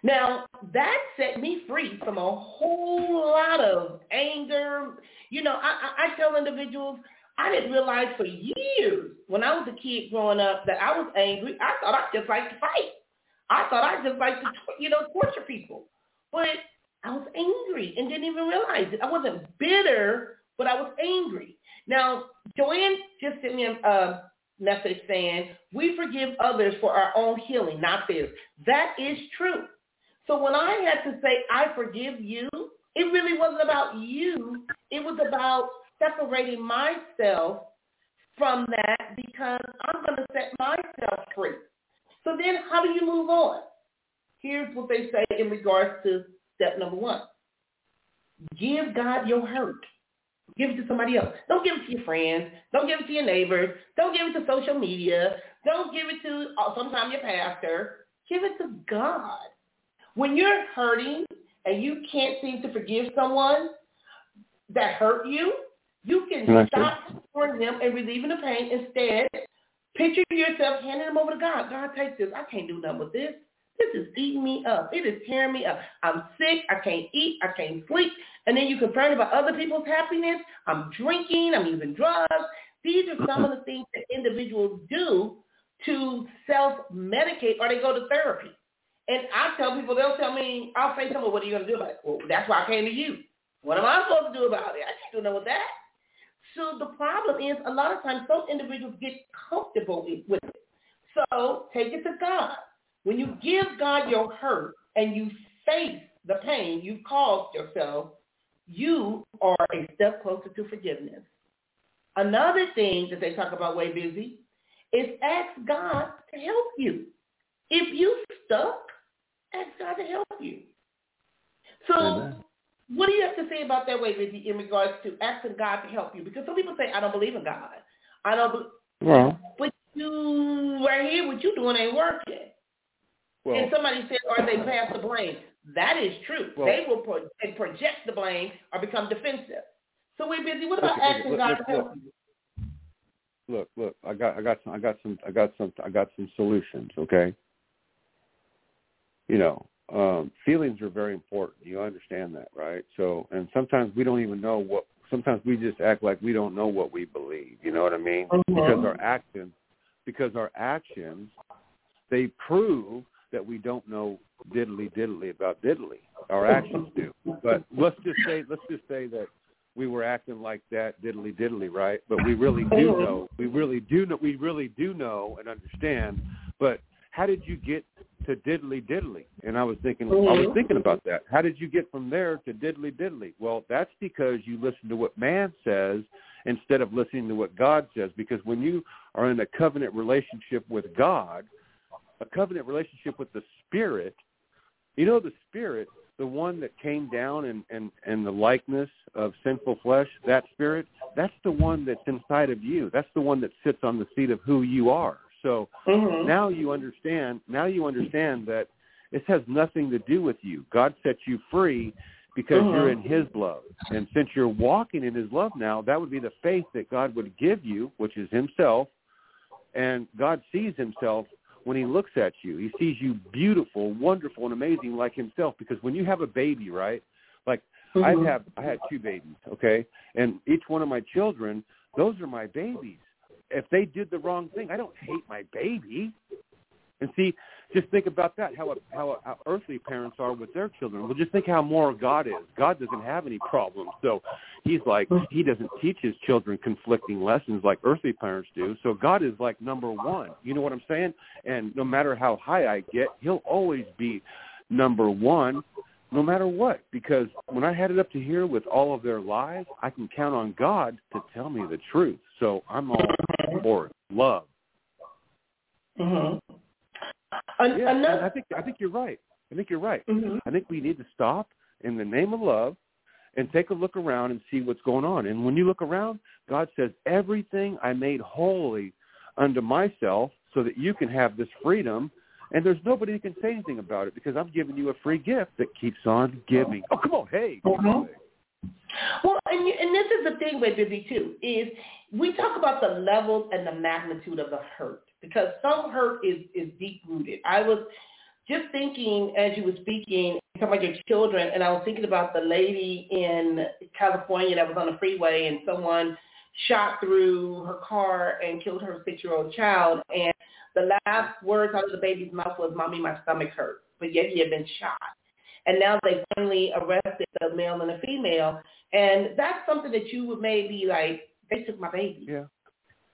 Now, that set me free from a whole lot of anger. You know, I, I, I tell individuals, I didn't realize for years when I was a kid growing up that I was angry. I thought I just liked to fight. I thought I just liked to, you know, torture people. But I was angry and didn't even realize it. I wasn't bitter, but I was angry. Now, Joanne just sent me a, uh, message saying, we forgive others for our own healing, not theirs. That is true. So when I had to say, I forgive you, it really wasn't about you. It was about separating myself from that because I'm going to set myself free. So then how do you move on? Here's what they say in regards to step number one. Give God your hurt. Give it to somebody else. Don't give it to your friends. Don't give it to your neighbors. Don't give it to social media. Don't give it to uh, sometimes your pastor. Give it to God. When you're hurting and you can't seem to forgive someone that hurt you, you can Right. stop for them and relieving the pain. Instead, picture yourself handing them over to God. God, take this. I can't do nothing with this. This is eating me up. It is tearing me up. I'm sick. I can't eat. I can't sleep. And then you're concerned about other people's happiness. I'm drinking. I'm using drugs. These are some of the things that individuals do to self-medicate or they go to therapy. And I tell people, they'll tell me, I'll say to something, what are you going to do about it? Well, that's why I came to you. What am I supposed to do about it? I can't do nothing with that. So the problem is a lot of times some individuals get comfortable with it. So take it to God. When you give God your hurt and you face the pain you caused yourself, you are a step closer to forgiveness. Another thing that they talk about way busy is ask God to help you. If you stuck, ask God to help you. So Amen. what do you have to say about that way, Busy, in regards to asking God to help you? Because some people say, I don't believe in God. I don't, be-. Well, but you right here, what you doing ain't working. well, and somebody said, or they pass the blame. That is true. They will pro- they project the blame or become defensive. So we're busy. What about Okay, asking look, God look, to help look. you? look, look. I got, I got some, I got some, I got some, I got some solutions. Okay. You know, um, feelings are very important. You understand that, right? So, and sometimes we don't even know what. Sometimes we just act like we don't know what we believe. You know what I mean? Because our actions, because our actions, they prove that we don't know diddly diddly about diddly. Our actions do. But let's just say, let's just say that we were acting like that diddly diddly, right? But we really do oh. know. We really do know. We really do know and understand. But how did you get to diddly diddly? And I was thinking, I was oh. thinking about that. How did you get from there to diddly diddly? Well, that's because you listen to what man says instead of listening to what God says. Because when you are in a covenant relationship with God, a covenant relationship with the Spirit, you know the Spirit, the one that came down and and and the likeness of sinful flesh, that Spirit, that's the one that's inside of you. That's the one that sits on the seat of who you are. So Mhm. now you understand. Now you understand that this has nothing to do with you. God set you free because Mhm. you're in His love, and since you're walking in His love now, that would be the faith that God would give you, which is Himself. And God sees Himself when He looks at you. He sees you beautiful, wonderful, and amazing like Himself. Because when you have a baby, right? Like I Mhm. have, I had two babies, okay, and each one of my children, those are my babies. If they did the wrong thing, I don't hate my baby. And see, just think about that. How how, how earthly parents are with their children. Well, just think how moral God is. God doesn't have any problems, so He's like He doesn't teach His children conflicting lessons like earthly parents do. So God is like number one. You know what I'm saying? And no matter how high I get, He'll always be number one no matter what. Because when I had it up to here with all of their lies, I can count on God to tell me the truth. So I'm all for it. Love. Mhm. An- Yeah, and I think I think you're right. I think you're right. Mhm. I think we need to stop in the name of love and take a look around and see what's going on. And when you look around, God says, "Everything I made holy unto myself, so that you can have this freedom." And there's nobody who can say anything about it because I'm giving you a free gift that keeps on giving. Oh, come on, hey. come Mhm. on. Well, and, and this is the thing with Busy too, is we talk about the levels and the magnitude of the hurt because some hurt is, is deep rooted. I was just thinking as you were speaking, talking about your children, and I was thinking about the lady in California that was on the freeway and someone shot through her car and killed her six-year-old child. And the last words out of the baby's mouth was, mommy, my stomach hurts. But yet he had been shot. And now they finally arrested the male and the female. And that's something that you would maybe like, they took my baby. Yeah.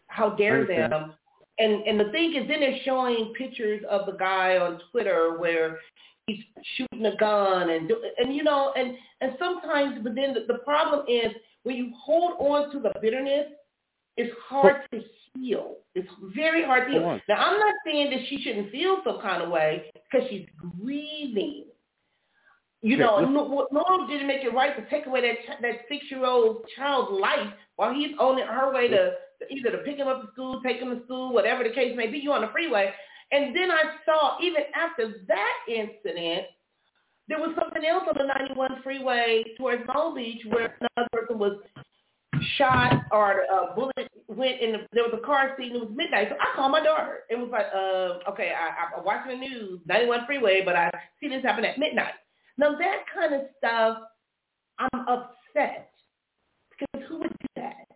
How dare them and and the thing is, then they're showing pictures of the guy on Twitter where he's shooting a gun and do, and you know and and sometimes, but then the, the problem is when you hold on to the bitterness, it's hard to heal. It's very hard to heal. Now, I'm not saying that she shouldn't feel some kind of way because she's grieving. You know, Norm didn't make it right to take away that that six year old child's life while he's on her way to either to pick him up to school, take him to school, whatever the case may be. You on the freeway, and then I saw even after that incident, there was something else on the 91 freeway towards Long Beach where another person was shot or a bullet went in the, there was a car scene. It was midnight. So I called my daughter. It was like, uh, okay, I, I'm watching the news, 91 freeway, but I see this happen at midnight. Now that kind of stuff, I'm upset because who would do that?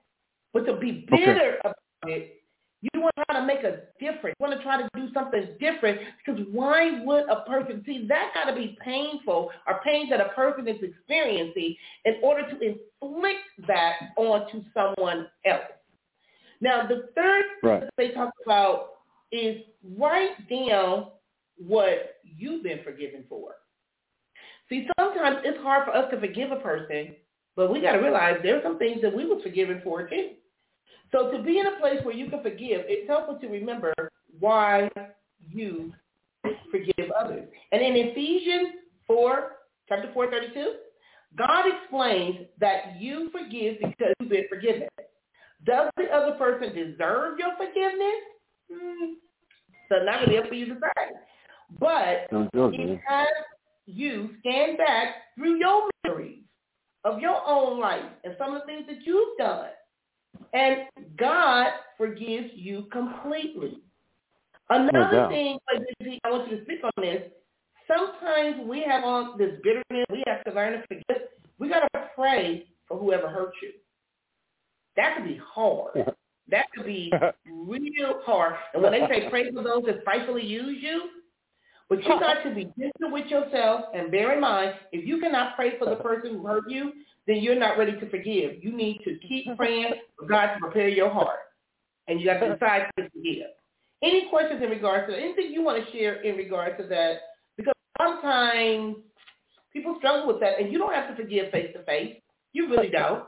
But to be bitter okay. about it you want to try to make a difference. You want to try to do something different because why would a person, see, that got to be painful or pain that a person is experiencing in order to inflict that onto someone else. Now, the third right. thing they talk about is write down what you've been forgiven for. See, sometimes it's hard for us to forgive a person, but we got to realize there's some things that we was forgiven for too. So to be in a place where you can forgive, it's helpful to remember why you forgive others. And in Ephesians 4, chapter 4, 32, God explains that you forgive because you've been forgiven. Does the other person deserve your forgiveness? Hmm. So not be up for you to say. But it has you stand back through your memories of your own life and some of the things that you've done and God forgives you completely. Another no thing, I want you to speak on this. Sometimes we have on this bitterness. We have to learn to forgive. We got to pray for whoever hurt you. That could be hard. That could be real hard. And when they say pray for those that spitefully use you, but you got to be gentle with yourself and bear in mind, if you cannot pray for the person who hurt you, then you're not ready to forgive. You need to keep praying for God to prepare your heart. And you have to decide to forgive. Any questions in regards to anything you want to share in regards to that? Because sometimes people struggle with that, and you don't have to forgive face to face. You really don't.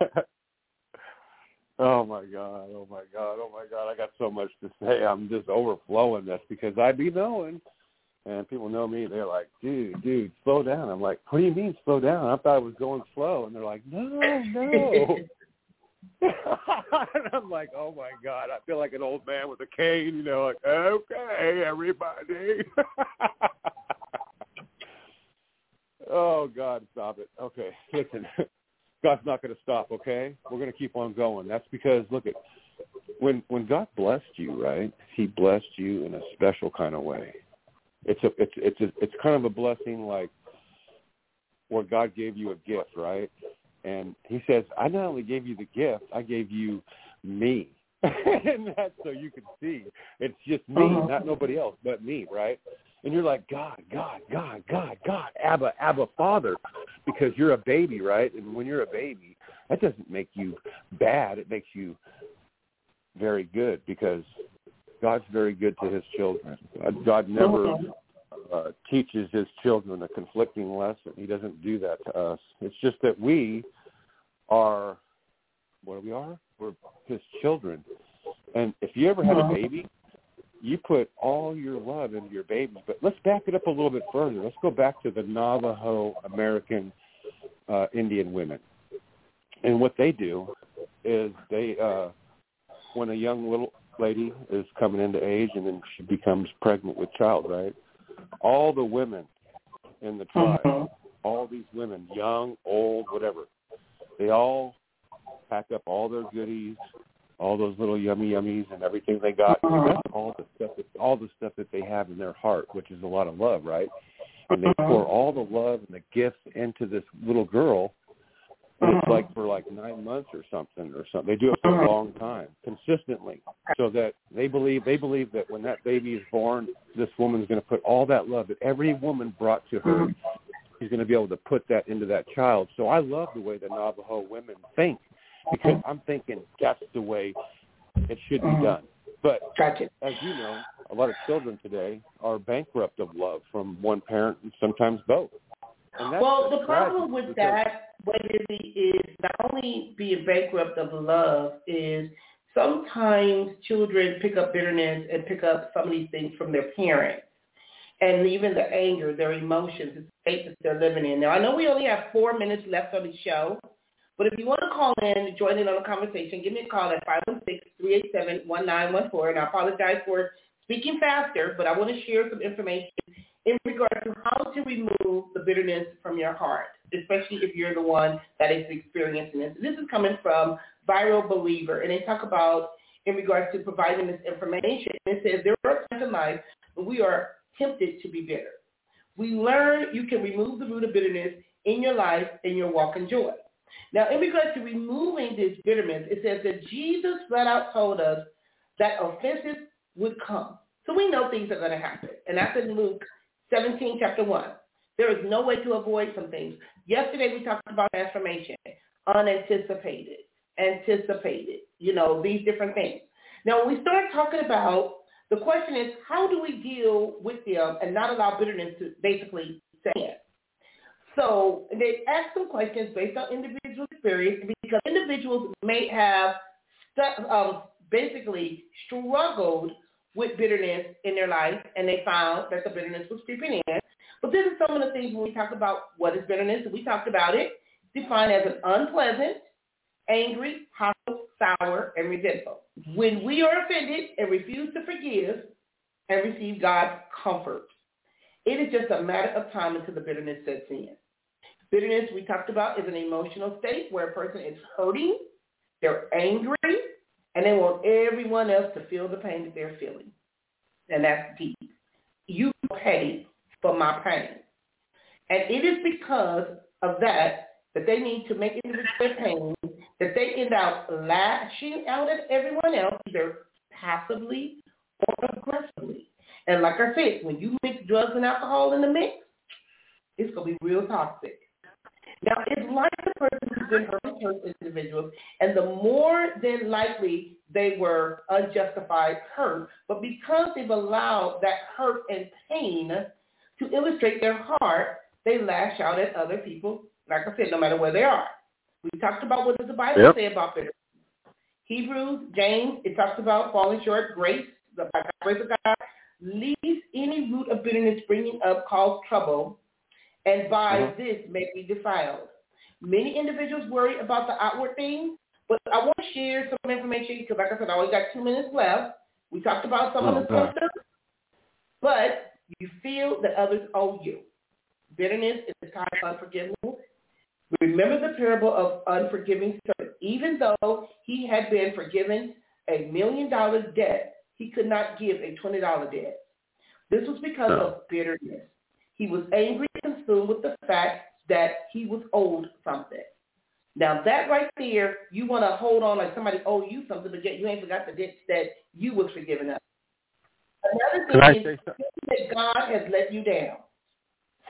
oh my God! Oh my God! Oh my God! I got so much to say. I'm just overflowing this because I be knowing and people know me. They're like, dude, dude, slow down. I'm like, what do you mean slow down? I thought I was going slow. And they're like, no, no. and I'm like, oh my god, I feel like an old man with a cane. You know, like, okay, everybody. oh God, stop it. Okay, listen. God's not going to stop. Okay, we're going to keep on going. That's because look at when when God blessed you, right? He blessed you in a special kind of way it's a it's it's a, it's kind of a blessing like where God gave you a gift, right? And he says, I not only gave you the gift, I gave you me. and that's so you can see. It's just me, uh-huh. not nobody else but me, right? And you're like, God, God, God, God, God, Abba, Abba, Father, because you're a baby, right? And when you're a baby, that doesn't make you bad. It makes you very good because God's very good to his children. God never uh, teaches his children a conflicting lesson. He doesn't do that to us. It's just that we are what we are. We're his children. And if you ever had a uh-huh. baby, you put all your love into your baby. But let's back it up a little bit further. Let's go back to the Navajo American uh, Indian women. And what they do is they, uh, when a young little lady is coming into age and then she becomes pregnant with child, right? All the women in the tribe, mm-hmm. all these women, young, old, whatever, they all pack up all their goodies, all those little yummy yummies and everything they got, mm-hmm. all the stuff that all the stuff that they have in their heart, which is a lot of love, right? And they mm-hmm. pour all the love and the gifts into this little girl and it's like for like nine months or something or something. They do it for a long time, consistently, so that they believe they believe that when that baby is born, this woman's going to put all that love that every woman brought to her. She's going to be able to put that into that child. So I love the way the Navajo women think because I'm thinking that's the way it should be mm-hmm. done. But gotcha. as you know, a lot of children today are bankrupt of love from one parent and sometimes both. And that's well, the problem with that, what is not only being bankrupt of love is sometimes children pick up bitterness and pick up some of these things from their parents. And even the anger, their emotions, the state that they're living in. Now, I know we only have four minutes left on the show, but if you want to call in, join in on the conversation, give me a call at 516-387-1914. And I apologize for speaking faster, but I want to share some information in regard to how to remove the bitterness from your heart, especially if you're the one that is experiencing this. This is coming from Viral Believer, and they talk about in regards to providing this information. It says there are times in life when we are tempted to be bitter. We learn you can remove the root of bitterness in your life and your walk in joy. Now, in regards to removing this bitterness, it says that Jesus flat out told us that offenses would come. So we know things are going to happen. And that's in Luke 17, chapter 1. There is no way to avoid some things. Yesterday we talked about transformation, unanticipated, anticipated, you know, these different things. Now when we start talking about, the question is, how do we deal with them and not allow bitterness to basically set in? So they ask some questions based on individual experience because individuals may have um, basically struggled with bitterness in their life and they found that the bitterness was creeping in. But this is some of the things when we talk about what is bitterness, we talked about it, defined as an unpleasant, angry, hostile, sour, and resentful. When we are offended and refuse to forgive and receive God's comfort, it is just a matter of time until the bitterness sets in. Bitterness, we talked about, is an emotional state where a person is hurting, they're angry, and they want everyone else to feel the pain that they're feeling. And that's deep. You pay for my pain. And it is because of that that they need to make their pain, that they end up lashing out at everyone else, either passively or aggressively. And like I said, when you mix drugs and alcohol in the mix, it's going to be real toxic. Now, it's like the person who's been hurt hurt individuals, and the more than likely they were unjustified hurt, but because they've allowed that hurt and pain to illustrate their heart, they lash out at other people, like I said, no matter where they are. We talked about what does the Bible Yep. say about bitterness. Hebrews, James, it talks about falling short, grace, the grace of God, leaves any root of bitterness bringing up cause trouble, and by Mhm. this may be defiled. Many individuals worry about the outward things, but I want to share some information because, like I said, I only got two minutes left. We talked about some Oh, of the God. symptoms, but you feel that others owe you. Bitterness is a type of unforgiveness. Remember the parable of unforgiving servant. Even though he had been forgiven a million dollar debt, he could not give a twenty dollar debt. This was because No. of bitterness. He was angry and consumed with the fact that he was owed something. Now that right there, you want to hold on like somebody owe you something, but yet you ain't forgot the debt that you was forgiven of. Another thing is something? that God has let you down.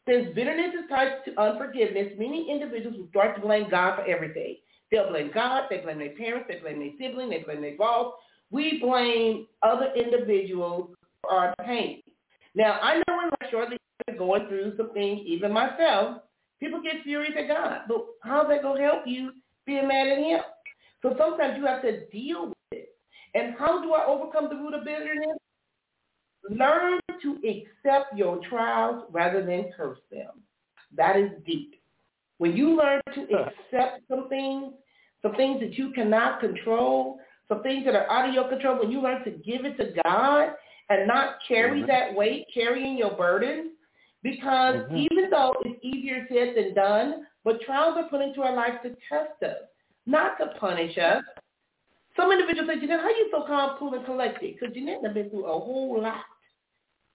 Since bitterness is tied to unforgiveness, many individuals will start to blame God for everything. They'll blame God, they blame their parents, they blame their sibling, they blame their boss. We blame other individuals for our pain. Now, I know in my shortly going through some things, even myself, people get furious at God. But how's that going to help you being mad at him? So sometimes you have to deal with it. And how do I overcome the root of bitterness? Learn to accept your trials rather than curse them. That is deep. When you learn to accept some things, some things that you cannot control, some things that are out of your control, when you learn to give it to God and not carry Mhm. that weight, carrying your burden, because Mhm. even though it's easier said than done, but trials are put into our lives to test us, not to punish us. Some individuals say, Jeanette, how are you so calm, cool, and collected? Because Jeanette has been through a whole lot.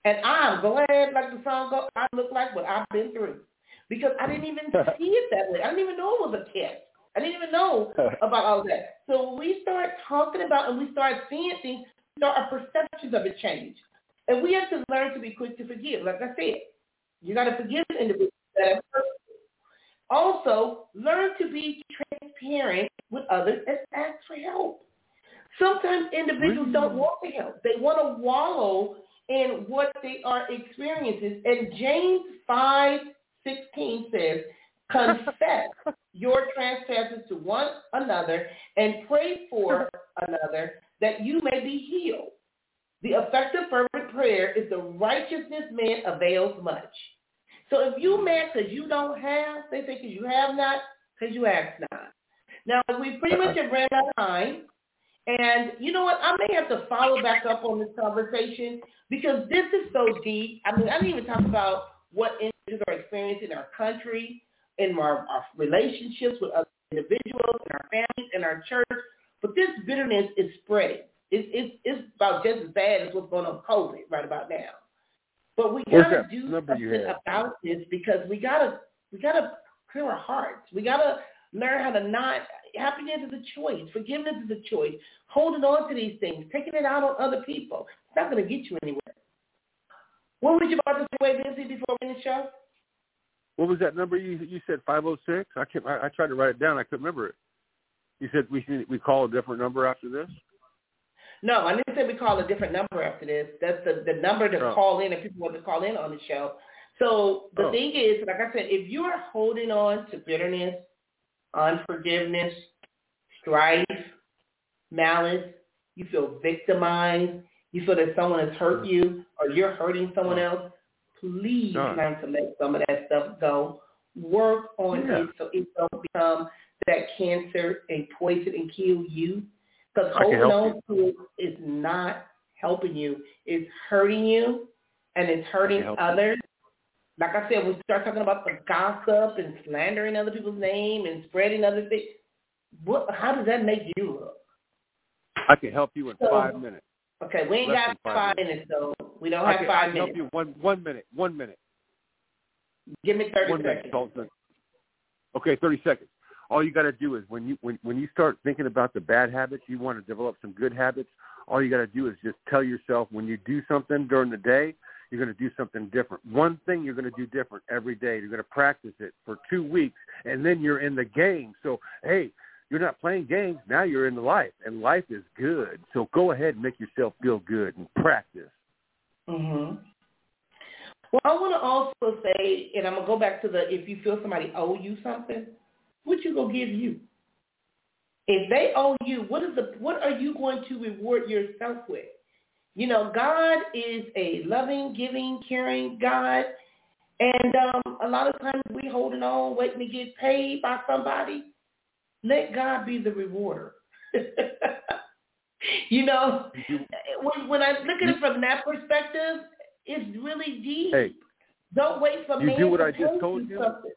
And I'm glad, like the song goes, I look like what I've been through. Because I didn't even see it that way. I didn't even know it was a test. I didn't even know about all that. So when we start talking about and we start seeing things, start our perceptions of it change. And we have to learn to be quick to forgive. Like I said, you got to forgive individuals that have hurt you. Also, learn to be transparent with others and ask for help. Sometimes individuals don't want to help. They want to wallow in what they are experiencing. And James 5, 16 says, confess your trespasses to one another and pray for another that you may be healed. The effective fervent prayer is the righteousness man avails much. So if you mm-hmm. mad because you don't have, they say because you have not, because you ask not. Now, we pretty much uh-huh. have ran out of time. And you know what? I may have to follow back up on this conversation because this is so deep. I mean, I didn't even talk about what individuals are experiencing in our country, in our, our relationships with other individuals, in our families, in our church. But this bitterness is spreading. It's, it's, it's about just as bad as what's going on with COVID right about now. But we gotta do something about this because we gotta we gotta clear our hearts. We gotta learn how to not happiness is a choice. Forgiveness is a choice. Holding on to these things, taking it out on other people, it's not gonna get you anywhere. What was you about to say, Busy, before we end the show? What was that number you you said? Five oh six. I can't. I, I tried to write it down. I couldn't remember it. You said we we call a different number after this. No, I didn't say we call a different number after this. That's the, the number to oh. call in if people want to call in on the show. So the oh. thing is, like I said, if you are holding on to bitterness, unforgiveness, strife, malice, you feel victimized, you feel that someone has hurt mm. you or you're hurting someone else, please learn to let some of that stuff go. Work on yeah. it so it don't become that cancer and poison and kill you. Because holding on to it is not helping you. It's hurting you and it's hurting others. Like I said, we start talking about the gossip and slandering other people's name and spreading other things. What? How does that make you look? I can help you in so, five minutes. Okay, we ain't Less got five, minutes. so we don't I have can, five I can minutes. help you one one minute. One minute. Give me thirty one seconds. Minute, okay, thirty seconds all you got to do is when you when when you start thinking about the bad habits, you want to develop some good habits. All you got to do is just tell yourself when you do something during the day, you're going to do something different. One thing you're going to do different every day. You're going to practice it for two weeks, and then you're in the game. So hey, you're not playing games now. You're in the life, and life is good. So go ahead and make yourself feel good and practice. Mhm. Well, I want to also say, and I'm gonna go back to the if you feel somebody owe you something what you gonna give you? If they owe you, what is the what are you going to reward yourself with? You know, God is a loving, giving, caring God. And um, a lot of times we holding on, waiting to get paid by somebody. Let God be the rewarder. you know, when, when I look at it from that perspective, it's really deep. Hey, Don't wait for you man do what to I just told you. Something.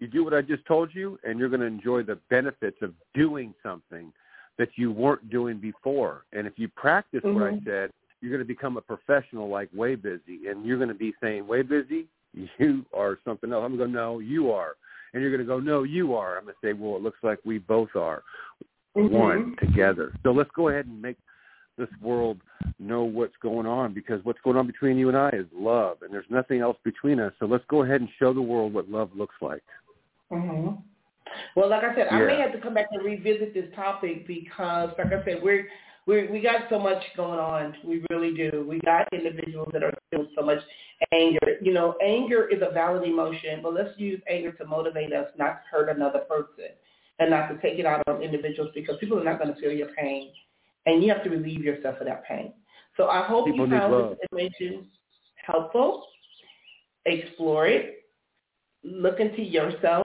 You do what I just told you, and you're going to enjoy the benefits of doing something that you weren't doing before. And if you practice mm-hmm. what I mm-hmm. said, you're going to become a professional like Way Busy, and you're going to be saying, Way Busy, you are something else. I'm going to go, no, you are. And you're going to go, no, you are. I'm going to say, well, it looks like we both are mm-hmm. one together. So let's go ahead and make this world know what's going on because what's going on between you and I is love, and there's nothing else between us. So let's go ahead and show the world what love looks like. Mm-hmm. Well, like I said, yeah. I may have to come back and revisit this topic because, like I said, we're we we got so much going on. We really do. We got individuals that are feeling so much anger. You know, anger is a valid emotion, but let's use anger to motivate us not to hurt another person and not to take it out on individuals because people are not going to feel your pain, and you have to relieve yourself of that pain. So I hope people you found this information helpful. Explore it. Look into yourself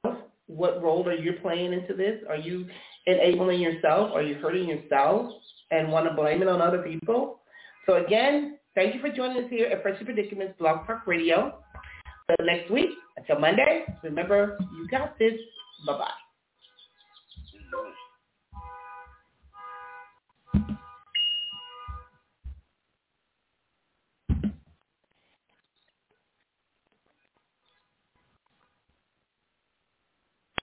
what role are you playing into this? Are you enabling yourself? Are you hurting yourself and want to blame it on other people? So again, thank you for joining us here at Pressure Predicaments Blog Talk Radio. Until next week, until Monday, remember, you got this. Bye-bye.